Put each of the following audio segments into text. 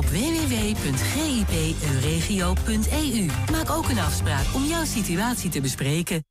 op www.gip-regio.eu. Maak ook een afspraak om jouw situatie te bespreken.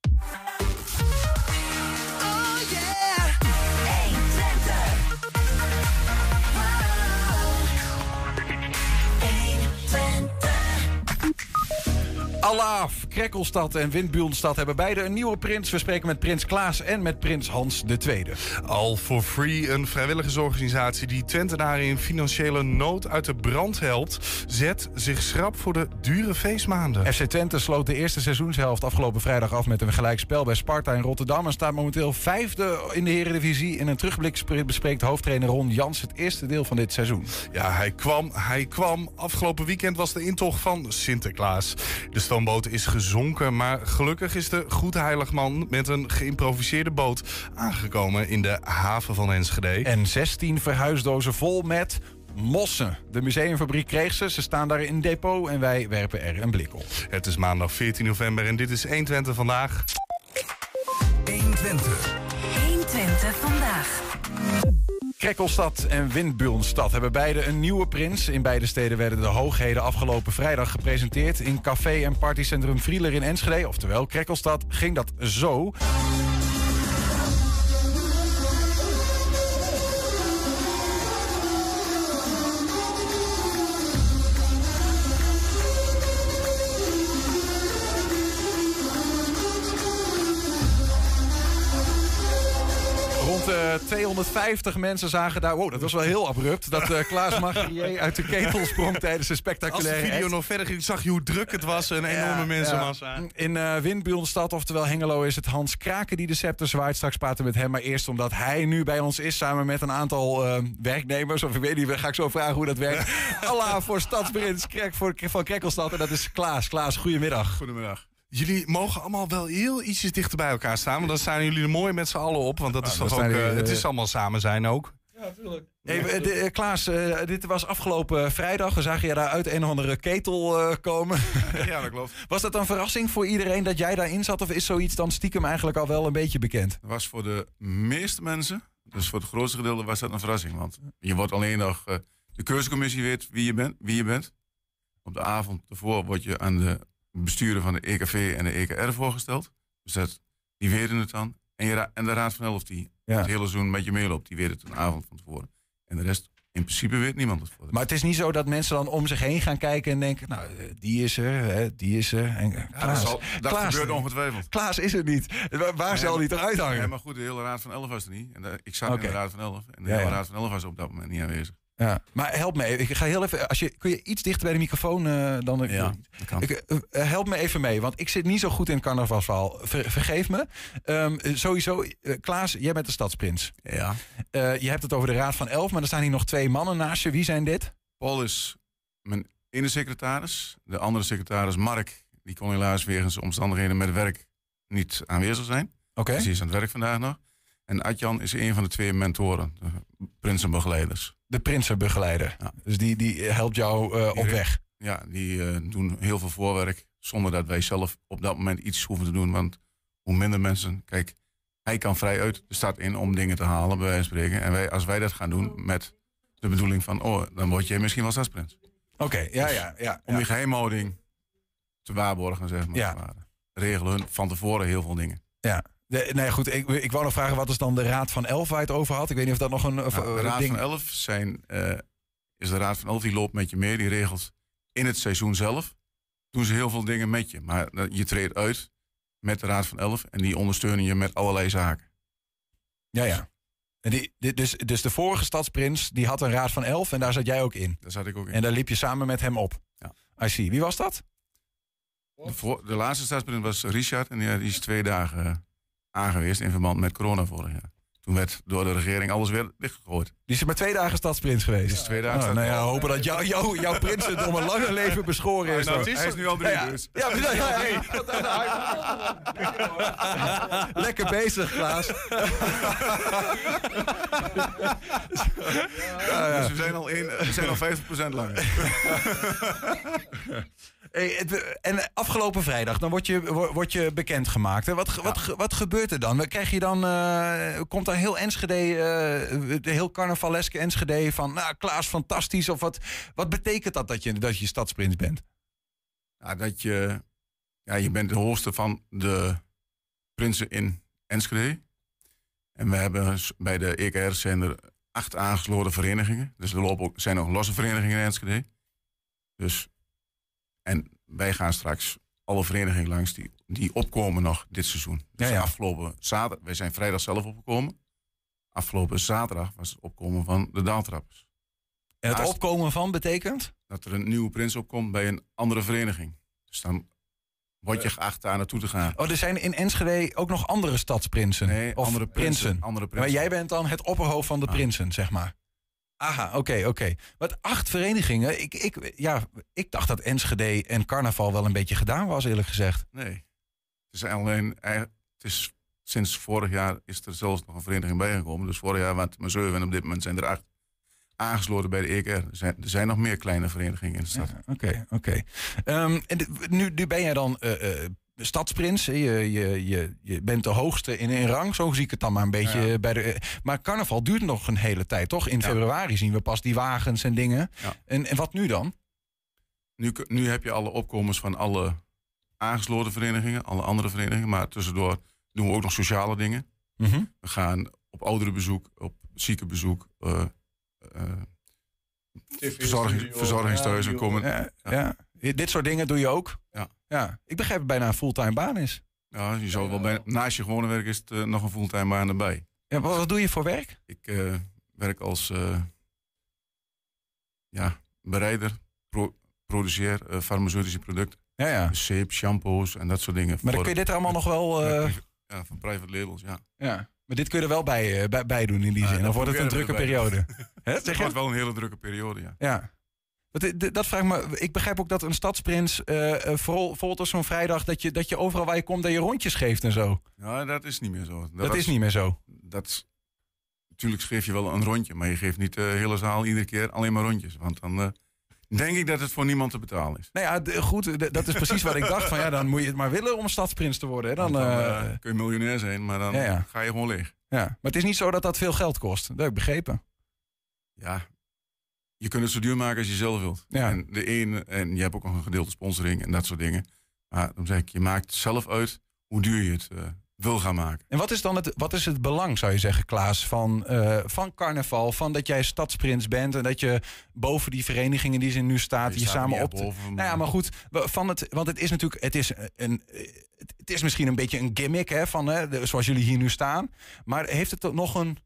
Alaaf, Krekkelstad en Windbulenstad hebben beide een nieuwe prins. We spreken met prins Klaas en met prins Hans II. All for Free, een vrijwilligersorganisatie die Twentenaren in financiële nood uit de brand helpt, zet zich schrap voor de dure feestmaanden. FC Twente sloot de eerste seizoenshelft afgelopen vrijdag af met een gelijkspel bij Sparta in Rotterdam. En staat momenteel vijfde in de Eredivisie. In een terugblik bespreekt hoofdtrainer Ron Jans het eerste deel van dit seizoen. Ja, hij kwam, hij kwam. Afgelopen weekend was de intocht van Sinterklaas. De stoomboot is gezonken, maar gelukkig is de Goedheiligman met een geïmproviseerde boot aangekomen in de haven van Enschede. En 16 verhuisdozen vol met mossen. De museumfabriek kreeg ze. Ze staan daar in depot en wij werpen er een blik op. Het is maandag 14 november en dit is 120 vandaag. 120. 120 vandaag. Krekkelstad en Windbulenstad hebben beide een nieuwe prins. In beide steden werden de hoogheden afgelopen vrijdag gepresenteerd... in café- en partycentrum Vrieler in Enschede. Oftewel, Krekkelstad ging dat zo... 250 mensen zagen daar... Wow, dat was wel heel abrupt. Dat eh, Klaas Magrier uit de ketel sprong tijdens een Als spectaculaire de video nog verder ging, zag je hoe druk het was. Een enorme mensenmassa. In uh, oftewel Hengelo, is het Hans Kraken die de scepter zwaait. Straks praten we met hem, maar eerst omdat hij nu bij ons is... samen met een aantal eh, werknemers. Of ik weet niet, ga ik zo vragen hoe dat werkt. Allah voor Stadsprins Krek, voor, van Krekkelstad. En dat is Klaas. Klaas, goedemiddag. Goedemiddag. Jullie mogen allemaal wel heel ietsjes dichter bij elkaar staan. Want dan staan jullie er mooi met z'n allen op. Want dat is dan toch ook... eh, het eh, is allemaal samen zijn ook. Hey, eh, de- eh, Klaas, dit was afgelopen vrijdag. We zagen je daar uit een of andere ketel eh, komen. Ja, dat klopt. Was dat een verrassing voor iedereen dat jij daarin zat? Of is zoiets dan stiekem eigenlijk al wel een beetje bekend? Dat was voor de meeste mensen, dus voor het grootste gedeelte, was dat een verrassing. Want je wordt alleen nog, de keuzecommissie weet wie je, bent, wie je bent. Op de avond ervoor word je aan de besturen van de EKV en de EKR voorgesteld. Dus dat, die weten het dan. En, je, en de Raad van Elf die Ja. het hele seizoen met je meeloopt, die weet het een avond van tevoren. En de rest, in principe weet niemand het voor. Maar het is niet zo dat mensen dan om zich heen gaan kijken en denken... nou, eh, die is er, hè, die is er. En, eh, Ja, dat Klaas, zal- dat Klaas, gebeurt ongetwijfeld. Klaas is er niet. Waar, waar zal die eruit hangen? Ja, maar goed, de hele Raad van Elf was er niet. En de- ik zat in de Raad van Elf. En de hele ja. Raad van Elf was op dat moment niet aanwezig. Ja. Maar help me even. Ik ga heel even. Als je, kun je iets dichter bij de microfoon eh, dan ik. Ja, dat kan. Ik, eh, eh, help me even mee, want ik zit niet zo goed in het carnavalsverhaal. Ver- vergeef me. Ehm, eh, sowieso, Klaas, jij bent de stadsprins. Ja. Eh, je hebt het over de Raad van Elf, maar er staan hier nog twee mannen naast je. Wie zijn dit? Paul is mijn ene secretaris. De andere secretaris, Mark, die kon helaas wegens omstandigheden met werk niet aanwezig zijn. Oké. Dus die is aan het werk vandaag nog. En Adjan is een van de twee mentoren, prinsenbegeleiders. De prinsenbegeleider. Ja. Dus die, die helpt jou eh, op weg. Ja, die eh, doen heel veel voorwerk zonder dat wij zelf op dat moment iets hoeven te doen. Want hoe minder mensen, kijk, hij kan vrij uit de stad in om dingen te halen, bij wijze van spreken. En wij, als wij dat gaan doen met de bedoeling van, oh, dan word jij misschien wel stadsprins. Oké, ja, ja, ja. Om die geheimhouding te waarborgen, zeg maar. Ja. Regelen hun van tevoren heel veel dingen. ja. De, nee, goed. Ik, ik wou nog vragen, wat is dan de Raad van Elf waar je het over had? Ik weet niet of dat nog een, Nou, de eh, Raad ding... van Elf zijn, eh, is de Raad van Elf, die loopt met je mee. Die regelt in het seizoen zelf, doen ze heel veel dingen met je. Maar eh, je treedt uit met de Raad van Elf en die ondersteunen je met allerlei zaken. Ja, ja. En die, die- dus, dus de vorige stadsprins, die had een Raad van Elf en daar zat jij ook in. Daar zat ik ook in. En daar liep je samen met hem op. Ja. I see. Wie was dat? De, voor- de laatste stadsprins was Richard en die is twee dagen aangewezen in verband met corona vorig jaar. Toen werd door de regering alles weer dichtgegooid. Die is maar twee dagen stadsprins geweest. Die is twee dagen Oh, nou ja, hopen dat jou, jou, jouw prinsen om een lange leven beschoren is. Nou, hij is nu al drie ja, dus. Ja, ja, ja, hey. Lekker bezig, Klaas. Dus we zijn al, één, we zijn al 50% langer. Hey, het- en afgelopen vrijdag, dan word je, wo- word je bekendgemaakt. hè? Wat, wat, wat gebeurt er dan? Krijg je dan, eh, komt dan heel Enschede, eh, de heel carnavaleske Enschede van, nou, Klaas, fantastisch. Of wat, wat betekent dat dat je, dat je stadsprins bent? Ja, dat je, ja, je bent de hoogste van de prinsen in Enschede. En we hebben bij de EKR zijn er acht aangesloten verenigingen. Dus er lopen ook, zijn nog losse verenigingen in Enschede. Dus, en wij gaan straks alle verenigingen langs die, die opkomen nog dit seizoen. Dus Ja, ja. afgelopen zaterdag, wij zijn vrijdag zelf opgekomen. Afgelopen zaterdag was het opkomen van de daaltrappers. En het Naast- opkomen van betekent? Dat er een nieuwe prins opkomt bij een andere vereniging. Dus dan word je geacht daar naartoe te gaan. Oh, er zijn in Enschede ook nog andere stadsprinsen. Nee, of andere prinsen. prinsen. Andere Maar jij bent dan het opperhoofd van de Ah. prinsen, zeg maar. Aha, oké, oké. Wat acht verenigingen. Ik, ik, ja, ik dacht dat Enschede en carnaval wel een beetje gedaan was, eerlijk gezegd. Nee. Het is alleen, eh, het is, sinds vorig jaar is er zelfs nog een vereniging bijgekomen. Dus vorig jaar waren het maar zeven en op dit moment zijn er acht aangesloten bij de EKR. Er zijn, er zijn nog meer kleine verenigingen in de stad. Ja, Oké, oké. Ehm, en nu, nu ben jij dan eh, eh, stadsprins. hè? Je, je, je, je bent de hoogste in, in rang. Zo zie ik het dan maar een beetje. Ja. Bij de, eh, maar carnaval duurt nog een hele tijd, toch? In Ja. februari zien we pas die wagens en dingen. Ja. En, en wat nu dan? Nu, nu heb je alle opkomens van alle aangesloten verenigingen, alle andere verenigingen. Maar tussendoor doen we ook nog sociale dingen. Mhm. We gaan op ouderenbezoek, op ziekenbezoek, eh eh, verzorging, verzorgingstehuizen komen. Ja, ja. Dit soort dingen doe je ook? Ja. Ja. Ik begrijp het bijna een fulltime baan is. Ja, je zou wel bij, naast je gewone werk is het eh, nog een fulltime baan erbij. Ja, wat, wat doe je voor werk? Ik eh, werk als eh, ja, bereider, pro- produceer eh, farmaceutische producten. Ja, ja. Zeep, shampoos en dat soort dingen. Maar dan voor- kun je dit er allemaal nog wel... eh, Ja, van private labels, ja. ja. Maar dit kun je er wel bij, eh, bij, bij doen in die zin. Of wordt het een drukke periode? Zeg Het wordt wel een hele drukke periode, ja. Ja. Dat, dat- vraag ik me. Ik begrijp ook dat een stadsprins, eh, vooral bijvoorbeeld op zo'n vrijdag, dat je, dat je overal waar je komt, dat je rondjes geeft en zo. Ja, dat is niet meer zo. Dat, is niet meer zo. Dat, natuurlijk geef je wel een rondje, maar je geeft niet de hele zaal iedere keer alleen maar rondjes. Want dan eh, denk ik dat het voor niemand te betalen is. Nou ja, goed, dat is precies wat ik dacht. Van ja, dan moet je het maar willen om stadsprins te worden. Hè? Dan, kun je miljonair zijn, maar dan Ja, ja. ga je gewoon leeg. ja. Maar het is niet zo dat dat veel geld kost. Dat heb ik begrepen. Ja, je kunt het zo duur maken als je zelf wilt. Ja. En de ene, en je hebt ook nog een gedeelte sponsoring en dat soort dingen. Maar dan zeg ik, je maakt zelf uit hoe duur je het eh, wil gaan maken. En wat is dan het, wat is het belang, zou je zeggen, Klaas, van, eh, van carnaval? Van dat jij stadsprins bent en dat je boven die verenigingen die ze nu staat, je, staat er samen op. boven, Nou ja, maar goed, van het, want het is natuurlijk, het is, een, het is misschien een beetje een gimmick, hè, van, hè, zoals jullie hier nu staan. Maar heeft het nog een,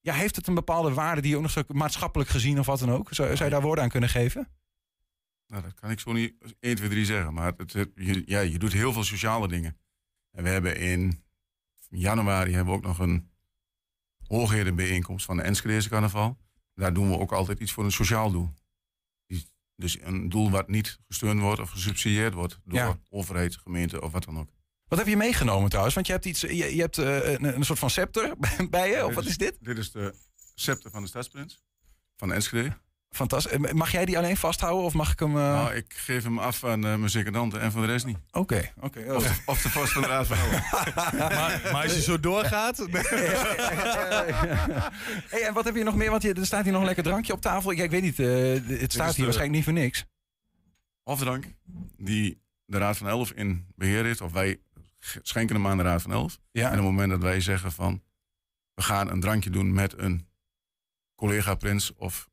ja, heeft het een bepaalde waarde die je ook nog zo maatschappelijk gezien of wat dan ook? Zou, zou je daar woorden aan kunnen geven? Nou, dat kan ik zo niet 1, 2, 3 zeggen. Maar het, het- je, ja, je doet heel veel sociale dingen. En we hebben in januari hebben we ook nog een hooghedenbijeenkomst van de Enschedeze carnaval. Daar doen we ook altijd iets voor een sociaal doel. Dus een doel wat niet gesteund wordt of gesubsidieerd wordt door Ja. overheid, gemeente of wat dan ook. Wat heb je meegenomen trouwens? Want je hebt, iets, je, je hebt eh, een, een soort van scepter bij je, of wat is dit? Dit is de scepter van de stadsprins van de Enschede. Fantastisch. Mag jij die alleen vasthouden of mag ik hem... eh, Nou, ik geef hem af aan eh, mijn secretanten en voor de rest niet. Oké, oké. Of de, of de vast van de raad van. Maar, maar als je zo doorgaat... hey, en wat heb je nog meer? Want je, er staat hier nog een lekker drankje op tafel. Ja, ik weet niet, eh, het staat hier de- waarschijnlijk niet voor niks. Hofdrank, die de Raad van Elf in beheer heeft. Of wij schenken hem aan de Raad van Elf. Ja. En op het moment dat wij zeggen van... we gaan een drankje doen met een collega-prins of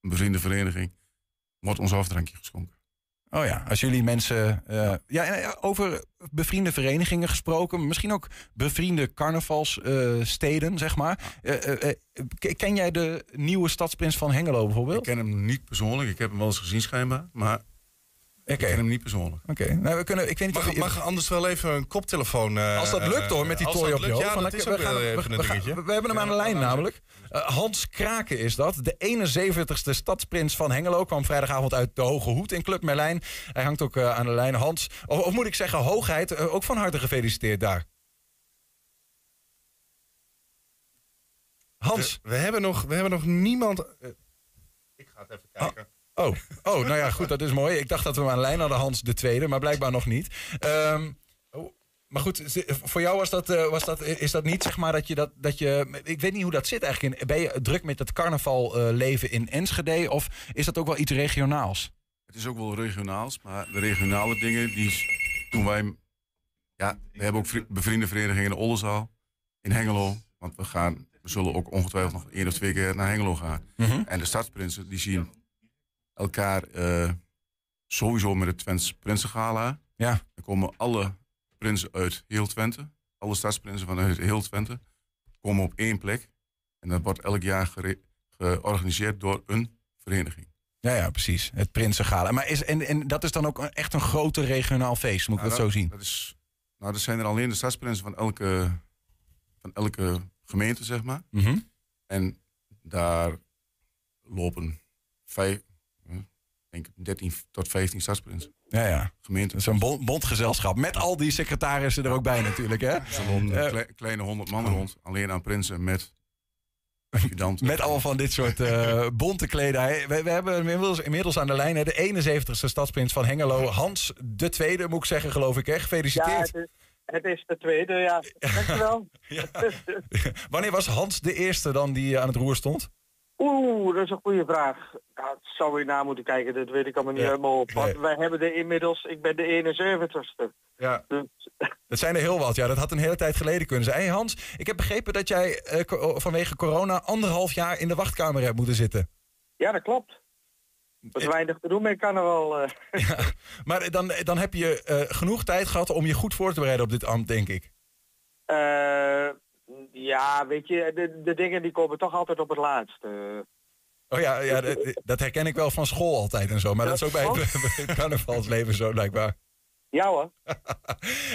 een bevriende vereniging... wordt ons hoofddrankje geschonken. Oh ja, als jullie mensen... eh, ja, eh, over bevriende verenigingen gesproken. Misschien ook bevriende carnavalssteden, zeg maar. Eh, eh, k- ken jij de nieuwe stadsprins van Hengelo Ik bijvoorbeeld? ken hem niet persoonlijk. Ik heb hem wel eens gezien schijnbaar. Maar ik ken hem niet persoonlijk. oké. Nou, we kunnen, ik weet niet Mag, mag anders wel even een koptelefoon... eh, Als dat lukt hoor, met die als tooi op je hoofd. Ja, dat is we, gaan- gaan- hebben hem aan de lijn namelijk. Eh, Hans Kraken is dat. De 71ste stadsprins van Hengelo. Kwam vrijdagavond uit de Hoge Hoed in Club Merlijn. Hij hangt ook eh, aan de lijn. Hans, of, of moet ik zeggen hoogheid, eh, ook van harte gefeliciteerd daar. Hans. We, hebben nog, we hebben nog niemand... eh, ik ga het even kijken. Oh, oh, nou ja, goed, dat is mooi. Ik dacht dat we hem aan de lijn hadden, Hans de tweede, maar blijkbaar nog niet. Ehm, oh, Maar goed, voor jou was dat, eh, was dat, is dat niet zeg maar dat je dat, dat je. Ik weet niet hoe dat zit eigenlijk. In, ben je druk met het carnaval eh, leven in Enschede? Of is dat ook wel iets regionaals? Het is ook wel regionaals, maar de regionale dingen, die toen wij... Ja, we hebben ook vri- bevriende verenigingen in Oldenzaal, in Hengelo. Want we gaan, we zullen ook ongetwijfeld nog één of twee keer naar Hengelo gaan. En de stadsprinsen, die zien elkaar eh, sowieso met het Twents Prinsengala. Ja. Er komen alle prinsen uit heel Twente, alle stadsprinsen vanuit heel Twente, komen op één plek. En dat wordt elk jaar georganiseerd door een vereniging. Ja, ja, precies. Het Prinsengala. Maar is, en, en dat is dan ook een- echt een groter regionaal feest, moet ik Nou, dat zo zien? Dat is, nou, dat zijn er alleen de stadsprinsen van elke, van elke gemeente, zeg maar. Mhm. En daar lopen vijf, denk ik 13 tot 15 stadsprinsen. Ja, ja. Gemeenten. Dat is een bon- bondgezelschap. Met al die secretarissen er ook bij natuurlijk, hè? Eh, kleine honderd man rond, alleen aan prinsen met. Met al van dit soort eh, bonte kledij. We, we hebben inmiddels, inmiddels aan de lijn hè, de 71ste stadsprins van Hengelo. Hans de Tweede, moet ik zeggen, geloof ik. Hè? Ja, Gefeliciteerd. het is, het is de tweede, ja. Dankjewel. Wanneer was Hans de Eerste dan die eh, aan het roer stond? Oeh, dat is een goede vraag. Ja, dat zou je na moeten kijken, dat weet ik allemaal niet Ja, helemaal op. Want nee. wij hebben er inmiddels, ik ben de 71ste. Ja. Dus, Dat zijn er heel wat. Ja, dat had een hele tijd geleden kunnen zijn. Hey Hans, ik heb begrepen dat jij eh, co- vanwege corona anderhalf jaar in de wachtkamer hebt moeten zitten. ja, dat klopt. Er is weinig te doen met carnaval. eh. Maar dan, dan heb je eh, genoeg tijd gehad om je goed voor te bereiden op dit ambt, denk ik. Eh, ja, weet je, de, de dingen die komen toch altijd op het laatst. eh. Oh ja, ja dat- dat herken ik wel van school altijd en zo. Maar dat is ook bij het, het carnavalsleven zo, blijkbaar. ja hoor.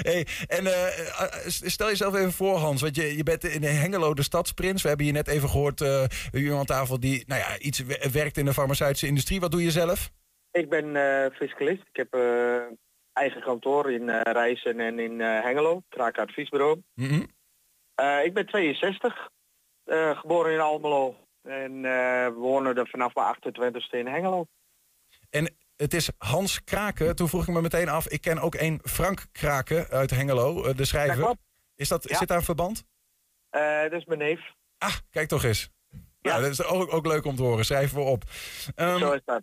Hey, en eh, eh, stel jezelf even voor, Hans. Want je, je bent in Hengelo de stadsprins. We hebben hier net even gehoord, eh, we hebben iemand aan tafel die nou ja, iets we- werkt in de farmaceutische industrie. Wat doe je zelf? Ik ben eh, fiscalist. Ik heb eh, eigen kantoor in eh Rijssen en in eh, Hengelo, Kraak Adviesbureau. Eh, ik ben 62, eh, geboren in Almelo. En eh, we wonen er vanaf mijn 28ste in Hengelo. En het is Hans Kraken. Toen vroeg ik me meteen af. Ik ken ook een Frank Kraken uit Hengelo, eh, de schrijver. Is dat, Ja. Zit daar een verband? Eh, dat is mijn neef. Ah, kijk toch eens. Ja, Ja. dat is ook, ook leuk om te horen. Schrijven we op. Ehm, Zo is dat.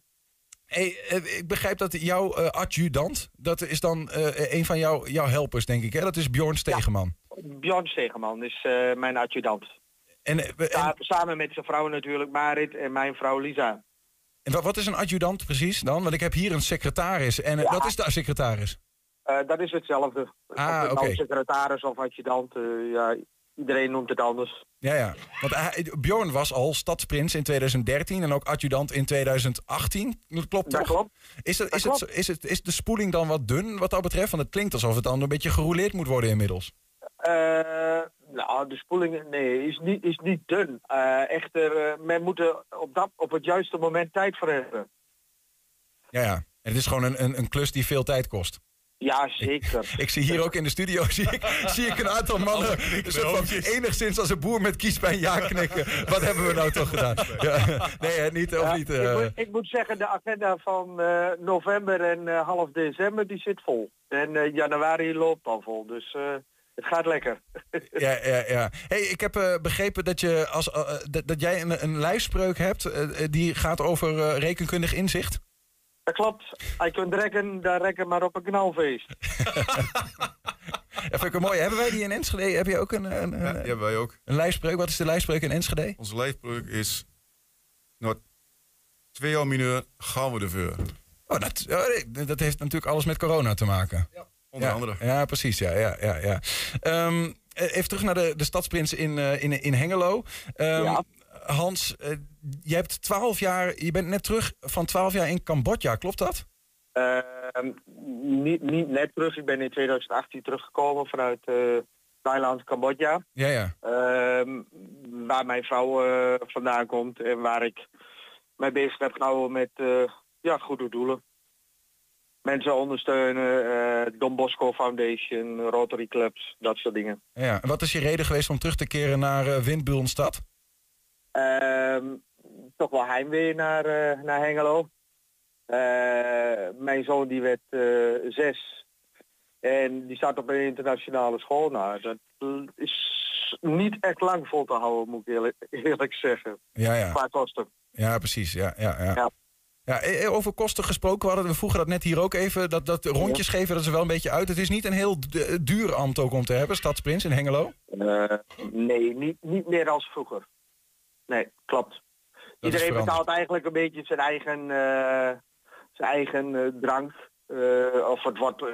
Hey, eh, ik begrijp dat jouw eh, adjudant, dat is dan eh, een van jouw, jouw helpers, denk ik. Hè? Dat is Bjorn Stegeman. Bjorn Stegeman is mijn adjudant. En, samen met zijn vrouw natuurlijk, Marit en mijn vrouw Lisa. en wat, wat is een adjudant precies dan? Want ik heb hier een secretaris. En Ja. wat is de secretaris? Dat is hetzelfde. Ah, of het nou oké. secretaris of adjudant, ja, iedereen noemt het anders. Ja, ja. Want hij, Bjorn was al stadsprins in 2013 en ook adjudant in 2018. Dat klopt Dat toch? klopt. Is, Dat is, het, is, het, is de spoeling dan wat dun wat dat betreft? Want het klinkt alsof het dan een beetje gerouleerd moet worden inmiddels. Eh, nou, de spoeling nee, is, niet, is niet dun. Eh, echter, eh, men moet er op, dat, op het juiste moment tijd voor hebben. Ja, ja. En het is gewoon een, een, een klus die veel tijd kost. Ja, zeker. Ik zie hier ook in de studio zie ik, zie ik een aantal mannen van enigszins als een boer met kiespijn ja knikken. Wat hebben we nou toch gedaan? Ja. Nee, hè, niet, of Ja, niet. ik, eh, moet, ik moet zeggen, de agenda van eh, november en eh, half december die zit vol. En eh, januari loopt al vol, dus eh, het gaat lekker. ja, ja, ja. Hey, ik heb eh, begrepen dat, je als, dat, dat jij een, een lijfspreuk hebt die gaat over eh, rekenkundig inzicht. Dat klopt. Hij kunt rekken, dan rekken maar op een knalfeest. Dat vind ik een mooie. Hebben wij die in Enschede? Heb je ook een, een, Ja, een, die hebben wij ook. een lijfspreuk? Wat is de lijfspreuk in Enschede? Onze lijfbreuk is... Nou, twee jaar mineur, gaan we de veur. Oh, dat, oh, dat heeft natuurlijk alles met corona te maken. Onder ja, andere. Ja, precies. Ja, ja, ja, ja. Ehm, eh, even terug naar de, de stadsprins in, eh, in, in Hengelo. Ehm, Ja. Hans, eh, je hebt 12 jaar, je bent net terug van 12 jaar in Cambodja, klopt dat? Ehm, niet, niet net terug. Ik ben in 2018 teruggekomen vanuit eh, Thailand, Cambodja. Ja, ja. Ehm, waar mijn vrouw eh, vandaan komt en waar ik mij bezig heb gehouden met ja, goede doelen. Mensen ondersteunen, Don Bosco Foundation, Rotary Clubs, dat soort dingen. ja. En wat is je reden geweest om terug te keren naar Windbulenstad? Ehm, toch wel heimwee naar, eh, naar Hengelo. Eh, mijn zoon die werd eh, zes. En die staat op een internationale school. Nou, dat is niet echt lang vol te houden, moet ik eerlijk, eerlijk zeggen. Ja, ja. Qua kosten. Ja, precies. Ja, ja, ja. Ja. Ja, over kosten gesproken, we, hadden, we vroegen dat net hier ook even. Dat, dat rondjes geven, dat is wel een beetje uit. Het is niet een heel duur ambt ook om te hebben, Stadsprins in Hengelo. Nee, niet, niet meer als vroeger. Nee, klopt. Iedereen betaalt eigenlijk een beetje zijn eigen, eh, zijn eigen eh, drank. Eh, of het wordt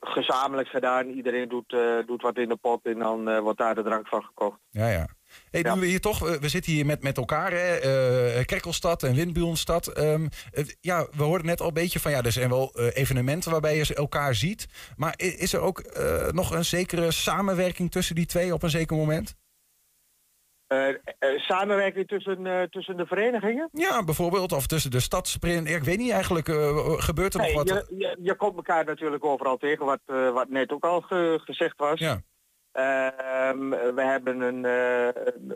gezamenlijk gedaan. Iedereen doet, doet wat in de pot en dan wordt daar de drank van gekocht. Ja, ja. Hey, Ja. we hier toch, we zitten hier met, met elkaar, hè? Krekkelstad en Windburenstad. Ehm, ja, we hoorden net al een beetje van, ja, er zijn wel evenementen waarbij je elkaar ziet. Maar is er ook nog een zekere samenwerking tussen die twee op een zeker moment? Eh, eh, samenwerking tussen, eh, tussen de verenigingen? Ja, bijvoorbeeld, of tussen de stadsprint. Ik weet niet eigenlijk, gebeurt er Nee, nog wat? je, je, je komt elkaar natuurlijk overal tegen, wat, wat net ook al ge- gezegd was. Ja. Ehm, we hebben een,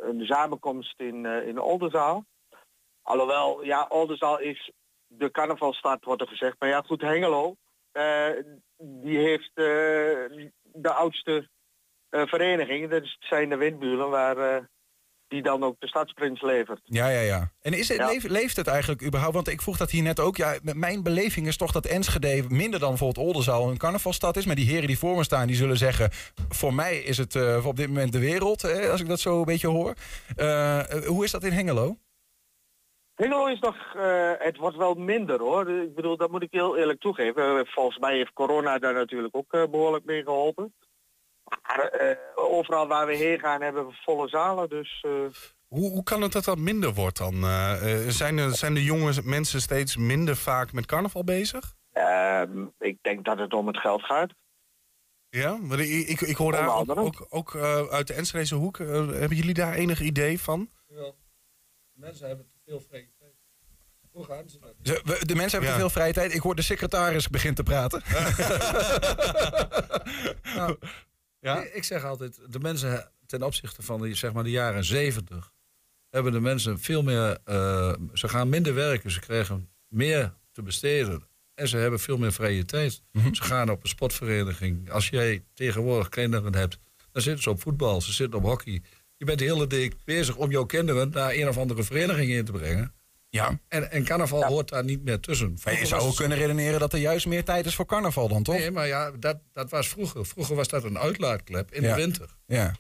een, samenkomst in, in Oldenzaal. Alhoewel, ja, Oldenzaal is de carnavalstad, wordt er gezegd. Maar ja, goed, Hengelo, die heeft de oudste vereniging. Dat zijn de windburen, waar die dan ook de stadsprins levert. Ja, ja, ja. En is het, Ja. leeft, leeft het eigenlijk überhaupt? Want ik vroeg dat hier net ook. Ja, met mijn beleving is toch dat Enschede minder dan bijvoorbeeld Oldenzaal een carnavalstad is. Maar die heren die voor me staan, die zullen zeggen... voor mij is het eh, op dit moment de wereld, hè, als ik dat zo een beetje hoor. Eh, eh, hoe is dat in Hengelo? Hengelo is nog, het wordt wel minder hoor. Ik bedoel, dat moet ik heel eerlijk toegeven. Volgens mij heeft corona daar natuurlijk ook eh, behoorlijk mee geholpen. Maar eh, overal waar we heen gaan hebben we volle zalen. Dus eh, Hoe, hoe kan het dat dat minder wordt dan? Eh, zijn, er, zijn de jonge mensen steeds minder vaak met carnaval bezig? ehm, ik denk dat het om het geld gaat. Ja, want ik, ik, ik hoor daar ook, ook, ook eh, uit de Enschedeze hoek. hebben jullie daar enig idee van? Mensen hebben te veel vrije tijd. Hoe gaan ze dat? De mensen hebben Ja. te veel vrije tijd. Ik hoor de secretaris begint te praten. Nou, Ja? ik, ik zeg altijd, de mensen ten opzichte van de, zeg maar, de jaren 70 hebben de mensen veel meer, eh, ze gaan minder werken, ze krijgen meer te besteden en ze hebben veel meer vrije tijd. Mhm. Ze gaan op een sportvereniging. Als jij tegenwoordig kinderen hebt, dan zitten ze op voetbal, ze zitten op hockey. Je bent de hele dag bezig om jouw kinderen naar een of andere vereniging in te brengen. Ja. En, en carnaval hoort daar niet meer tussen. Maar je zou ook kunnen redeneren dat er juist meer tijd is voor carnaval dan, toch? Nee, maar ja, dat, dat was vroeger. Vroeger was dat een uitlaatklep in Ja. de winter. Ja.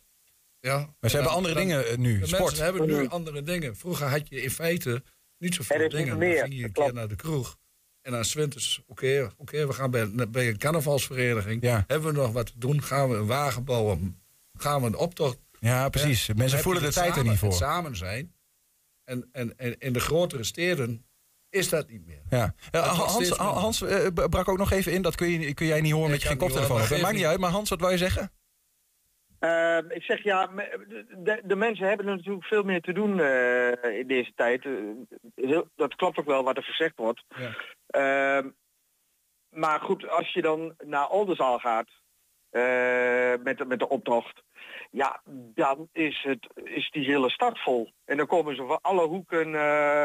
Ja. Maar ze En hebben dan- andere dan- dingen eh, nu. De Sport. mensen hebben nu andere dingen. Vroeger had je in feite niet zoveel Er is dingen. niet Dan meer, ging je een keer naar de kroeg. En dan zwinters, oké, oké, we gaan bij, bij een carnavalsvereniging. Ja. Hebben we nog wat te doen? Gaan we een wagen bouwen? Gaan we een optocht? Ja, precies. Mensen voelen de het tijd er niet voor. het samen zijn. En, en, en in de grotere steden is dat niet meer. Ja. Hans. Hans eh, brak ook nog even in. Dat kun, je, kun jij niet horen Ik met je geen koptelefoon maar Maakt niet uit. Maar Hans, wat wou je zeggen? Ehm, ik zeg ja, de, de mensen hebben natuurlijk veel meer te doen eh, in deze tijd. Eh, heel- dat klopt ook wel wat er gezegd wordt. Ja. Ehm, maar goed, als je dan naar Oldenzaal gaat eh, met, de- met de optocht, ja, dan is, het, is die hele stad vol. En dan komen ze van alle hoeken eh,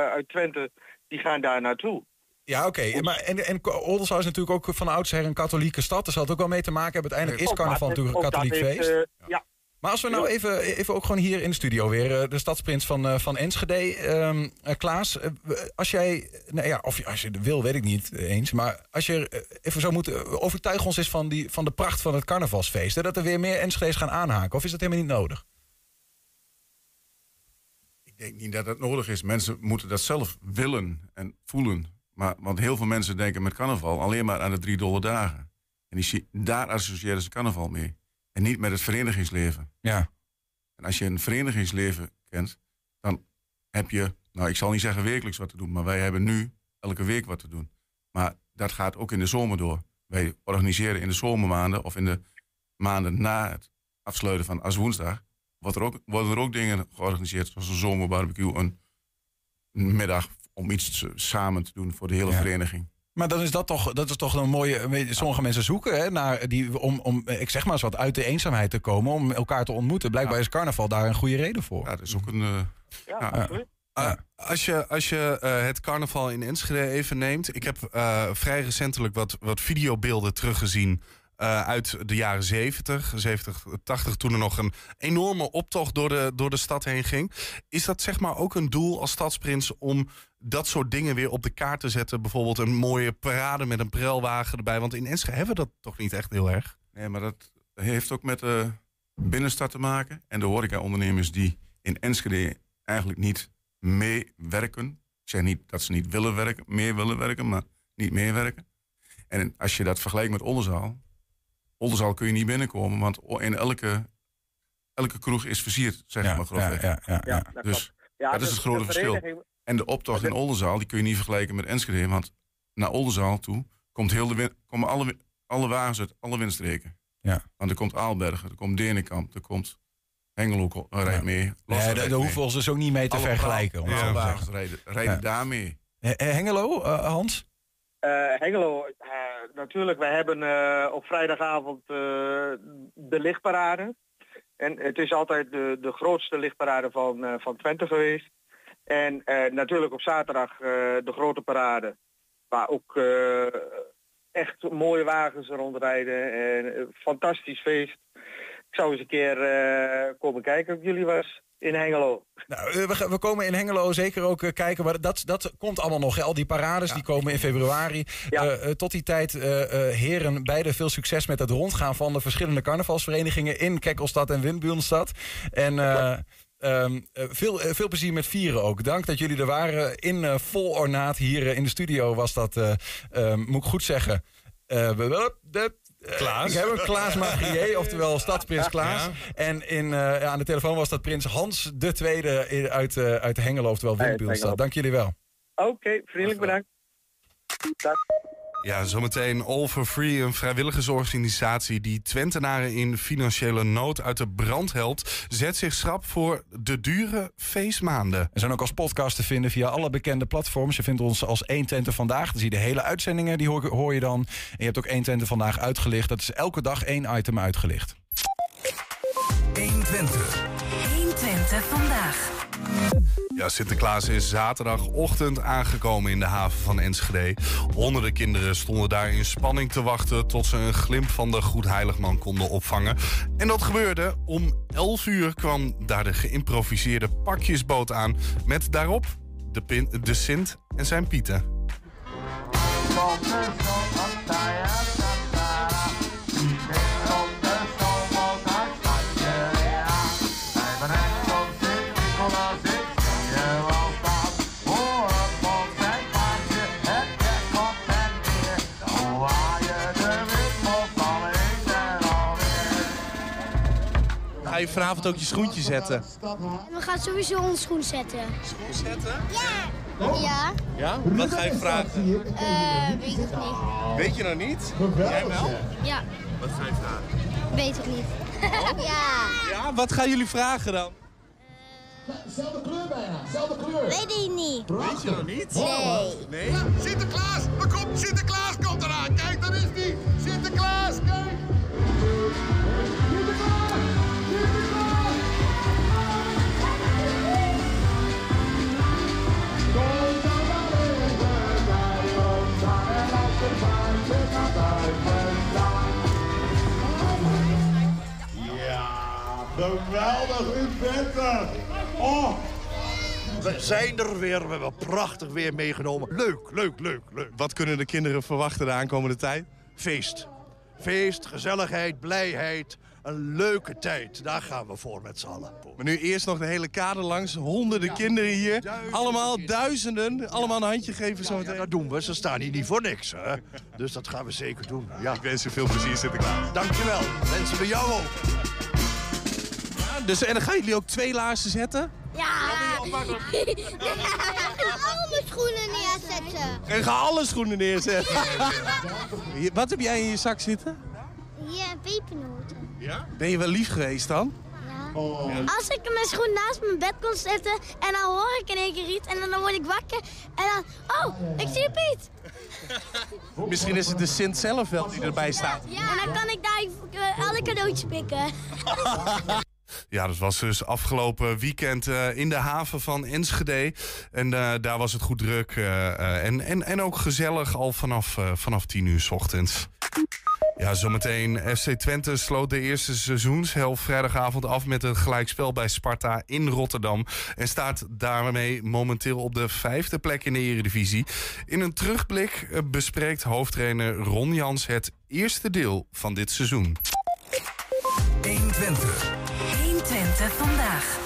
uit Twente, die gaan daar naartoe. Ja, oké. Maar En, en Oldenzaal is natuurlijk ook van oudsher een katholieke stad. Daar zal het ook wel mee te maken hebben. Uiteindelijk is carnaval dat- natuurlijk een dat katholiek feest. eh, ja, Maar als we nou even, even ook gewoon hier in de studio weer, eh, de stadsprins van, eh, van Enschede, eh, Klaas, als jij, nou ja, of als je wil, weet ik niet eens, maar als je even zou moeten, overtuig ons eens van, die, van de pracht van het carnavalsfeest, hè, dat er weer meer Enschede's gaan aanhaken, of is dat helemaal niet nodig? Ik denk niet dat het nodig is. Mensen moeten dat zelf willen en voelen. Maar, want heel veel mensen denken met carnaval alleen maar aan de drie dolle dagen. En die, zie- daar associëren ze carnaval mee. En niet met het verenigingsleven. Ja. En als je een verenigingsleven kent, dan heb je, nou ik zal niet zeggen wekelijks wat te doen, maar wij hebben nu elke week wat te doen. Maar dat gaat ook in de zomer door. Wij organiseren in de zomermaanden of in de maanden na het afsluiten van als woensdag, wordt er ook, worden er ook dingen georganiseerd, zoals een zomerbarbecue, een, een middag om iets samen te doen voor de hele Ja. vereniging. Maar dan is dat toch, dat is toch een mooie. Sommige mensen zoeken hè, naar die, om, om, ik zeg maar eens wat, uit de eenzaamheid te komen, om elkaar te ontmoeten. Blijkbaar is carnaval daar een goede reden voor. Ja, dat is ook een. eh, ja. Ah, als je, als je eh, het carnaval in Enschede even neemt. Ik heb eh, vrij recentelijk wat, wat videobeelden teruggezien eh, uit de jaren 70, 70, 80, toen er nog een enorme optocht door de, door de stad heen ging. Is dat zeg maar ook een doel als stadsprins om dat soort dingen weer op de kaart te zetten? Bijvoorbeeld een mooie parade met een prelwagen erbij. Want in Enschede hebben we dat toch niet echt heel erg? Nee, maar dat heeft ook met de binnenstad te maken. En de horecaondernemers die in Enschede eigenlijk niet meewerken. Ik zeg niet dat ze niet willen werken, meer willen werken, maar niet meewerken. En als je dat vergelijkt met Oldenzaal. Oldenzaal kun je niet binnenkomen, want in elke, elke kroeg is versierd, zeg Ja, maar grofweg. ja, ja, ja, ja. dat Dus dat is het grote de verschil. En de optocht in Oldenzaal, die kun je niet vergelijken met Enschede. Want naar Oldenzaal toe komt heel de win- komen alle, alle wagens uit alle windstreken. Ja. Want er komt Aalbergen, er komt Denenkamp, er komt Hengelo eh, rijdt mee. Nee, daar hoeven we ons dus ook niet mee te Alle vergelijken. alle wagens rijden, rijden Ja. daar mee. Eh, Hengelo, eh, Hans? Eh, Hengelo, eh, natuurlijk, wij hebben eh, op vrijdagavond eh, de lichtparade. En het is altijd de, de grootste lichtparade van, eh, van Twente geweest. En eh, natuurlijk op zaterdag eh, de grote parade. Waar ook eh, echt mooie wagens rondrijden. En fantastisch feest. Ik zou eens een keer komen kijken of jullie was in Hengelo. Nou, we, we komen in Hengelo zeker ook kijken. Maar dat, dat komt allemaal nog. hè. Al die parades die komen in februari. Ja. Tot die tijd, heren, beide veel succes met het rondgaan van de verschillende carnavalsverenigingen in Kekkelstad en Windburenstad. En ehm, eh, veel, eh, veel plezier met vieren ook. Dank dat jullie er waren. In eh, vol ornaat hier in de studio was dat, eh, eh, moet ik goed zeggen. Klaas. Ik heb een Klaas Magrier, oftewel Stadsprins Klaas. Ja. En in, eh, aan de telefoon was dat prins Hans de Tweede uit, eh uit Hengelo, oftewel. Hengelo. Dank jullie wel. Oké, vriendelijk bedankt. Dag. Ja, zometeen All for Free, een vrijwilligersorganisatie die Twentenaren in financiële nood uit de brand helpt, zet zich schrap voor de dure feestmaanden. We zijn ook als podcast te vinden via alle bekende platforms. Je vindt ons als 1 Twente Vandaag. Dan zie je de hele uitzendingen, die hoor, hoor je dan. En je hebt ook 1 Twente Vandaag uitgelicht. Dat is elke dag één item uitgelicht. 120. 120 vandaag. Ja, Sinterklaas is zaterdagochtend aangekomen in de haven van Enschede. Honderden kinderen stonden daar in spanning te wachten tot ze een glimp van de Goedheiligman konden opvangen. En dat gebeurde. Om 11 uur kwam daar de geïmproviseerde pakjesboot aan met daarop de, de Sint en zijn Pieten. Je vanavond ook je schoentje zetten? We gaan sowieso ons schoen zetten. Schoen zetten? Ja? Ja? Wat ga je vragen? Eh, weet ik niet. Weet je nog niet? Jij wel? Ja, Wat ga je vragen? weet ik niet. ja. Ja, wat gaan jullie vragen dan? Weet ik niet. Weet je nog niet? Nee. Nee? Sinterklaas, waar komt Sinterklaas komt eraan. Kijk, daar Geweldig, u bent er. Oh. We zijn er weer, we hebben prachtig weer meegenomen. Leuk, leuk, leuk, leuk. Wat kunnen de kinderen verwachten de aankomende tijd? Feest. Feest, gezelligheid, blijheid. Een leuke tijd, daar gaan we voor met z'n allen. Maar nu eerst nog de hele kade langs. Honderden kinderen hier. duizenden allemaal kinderen. duizenden. Allemaal een handje geven Ja, zometeen. dat doen we, ze staan hier niet voor niks. Hè? Dus dat gaan we zeker doen. Ja. Ik wens je veel plezier Sinterklaas. Dankjewel, wensen we jou ook. Ja, dus, en dan gaan jullie ook twee laarzen zetten? Ja. Al mijn schoenen neerzetten. En ga alle schoenen neerzetten. Wat heb jij in je zak zitten? Hier, pepernoten. Ja? Ben je wel lief geweest dan? Ja. Als ik mijn schoen naast mijn bed kon zetten en dan hoor ik in één keer iets en dan word ik wakker en dan, oh, ik zie Piet. Misschien is het de Sint zelf wel die erbij staat. En dan kan ik daar eh, alle cadeautjes pikken. Ja, dat was dus afgelopen weekend eh, in de haven van Enschede. En eh, daar was het goed druk. eh, en, en, en ook gezellig al vanaf, vanaf 10 uur s ochtends. Ja, zometeen. FC Twente sloot de eerste seizoenshelft vrijdagavond af met een gelijkspel bij Sparta in Rotterdam. En staat daarmee momenteel op de vijfde plek in de Eredivisie. In een terugblik bespreekt hoofdtrainer Ron Jans het eerste deel van dit seizoen. 120. 120 vandaag.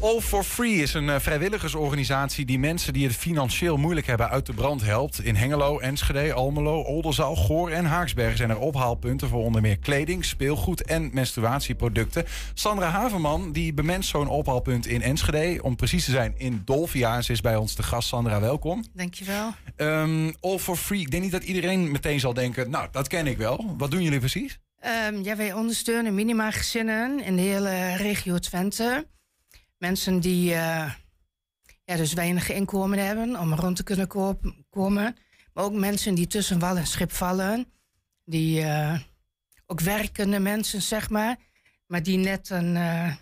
All for Free is een eh, vrijwilligersorganisatie die mensen die het financieel moeilijk hebben uit de brand helpt. In Hengelo, Enschede, Almelo, Oldenzaal, Goor en Haaksbergen zijn er ophaalpunten voor onder meer kleding, speelgoed en menstruatieproducten. Sandra Haverman die bemenst zo'n ophaalpunt in Enschede, om precies te zijn in Dolvia. En ze is bij ons te gast. Sandra, welkom. Dankjewel. Ehm All for Free. Ik denk niet dat iedereen meteen zal denken, nou, dat ken ik wel. Wat doen jullie precies? Ehm, ja, wij ondersteunen minimagezinnen in de hele regio Twente. Mensen die eh, ja, dus weinig inkomen hebben om rond te kunnen komen. Maar ook mensen die tussen wal en schip vallen. Die eh, ook werkende mensen, zeg maar. Maar die net een, eh,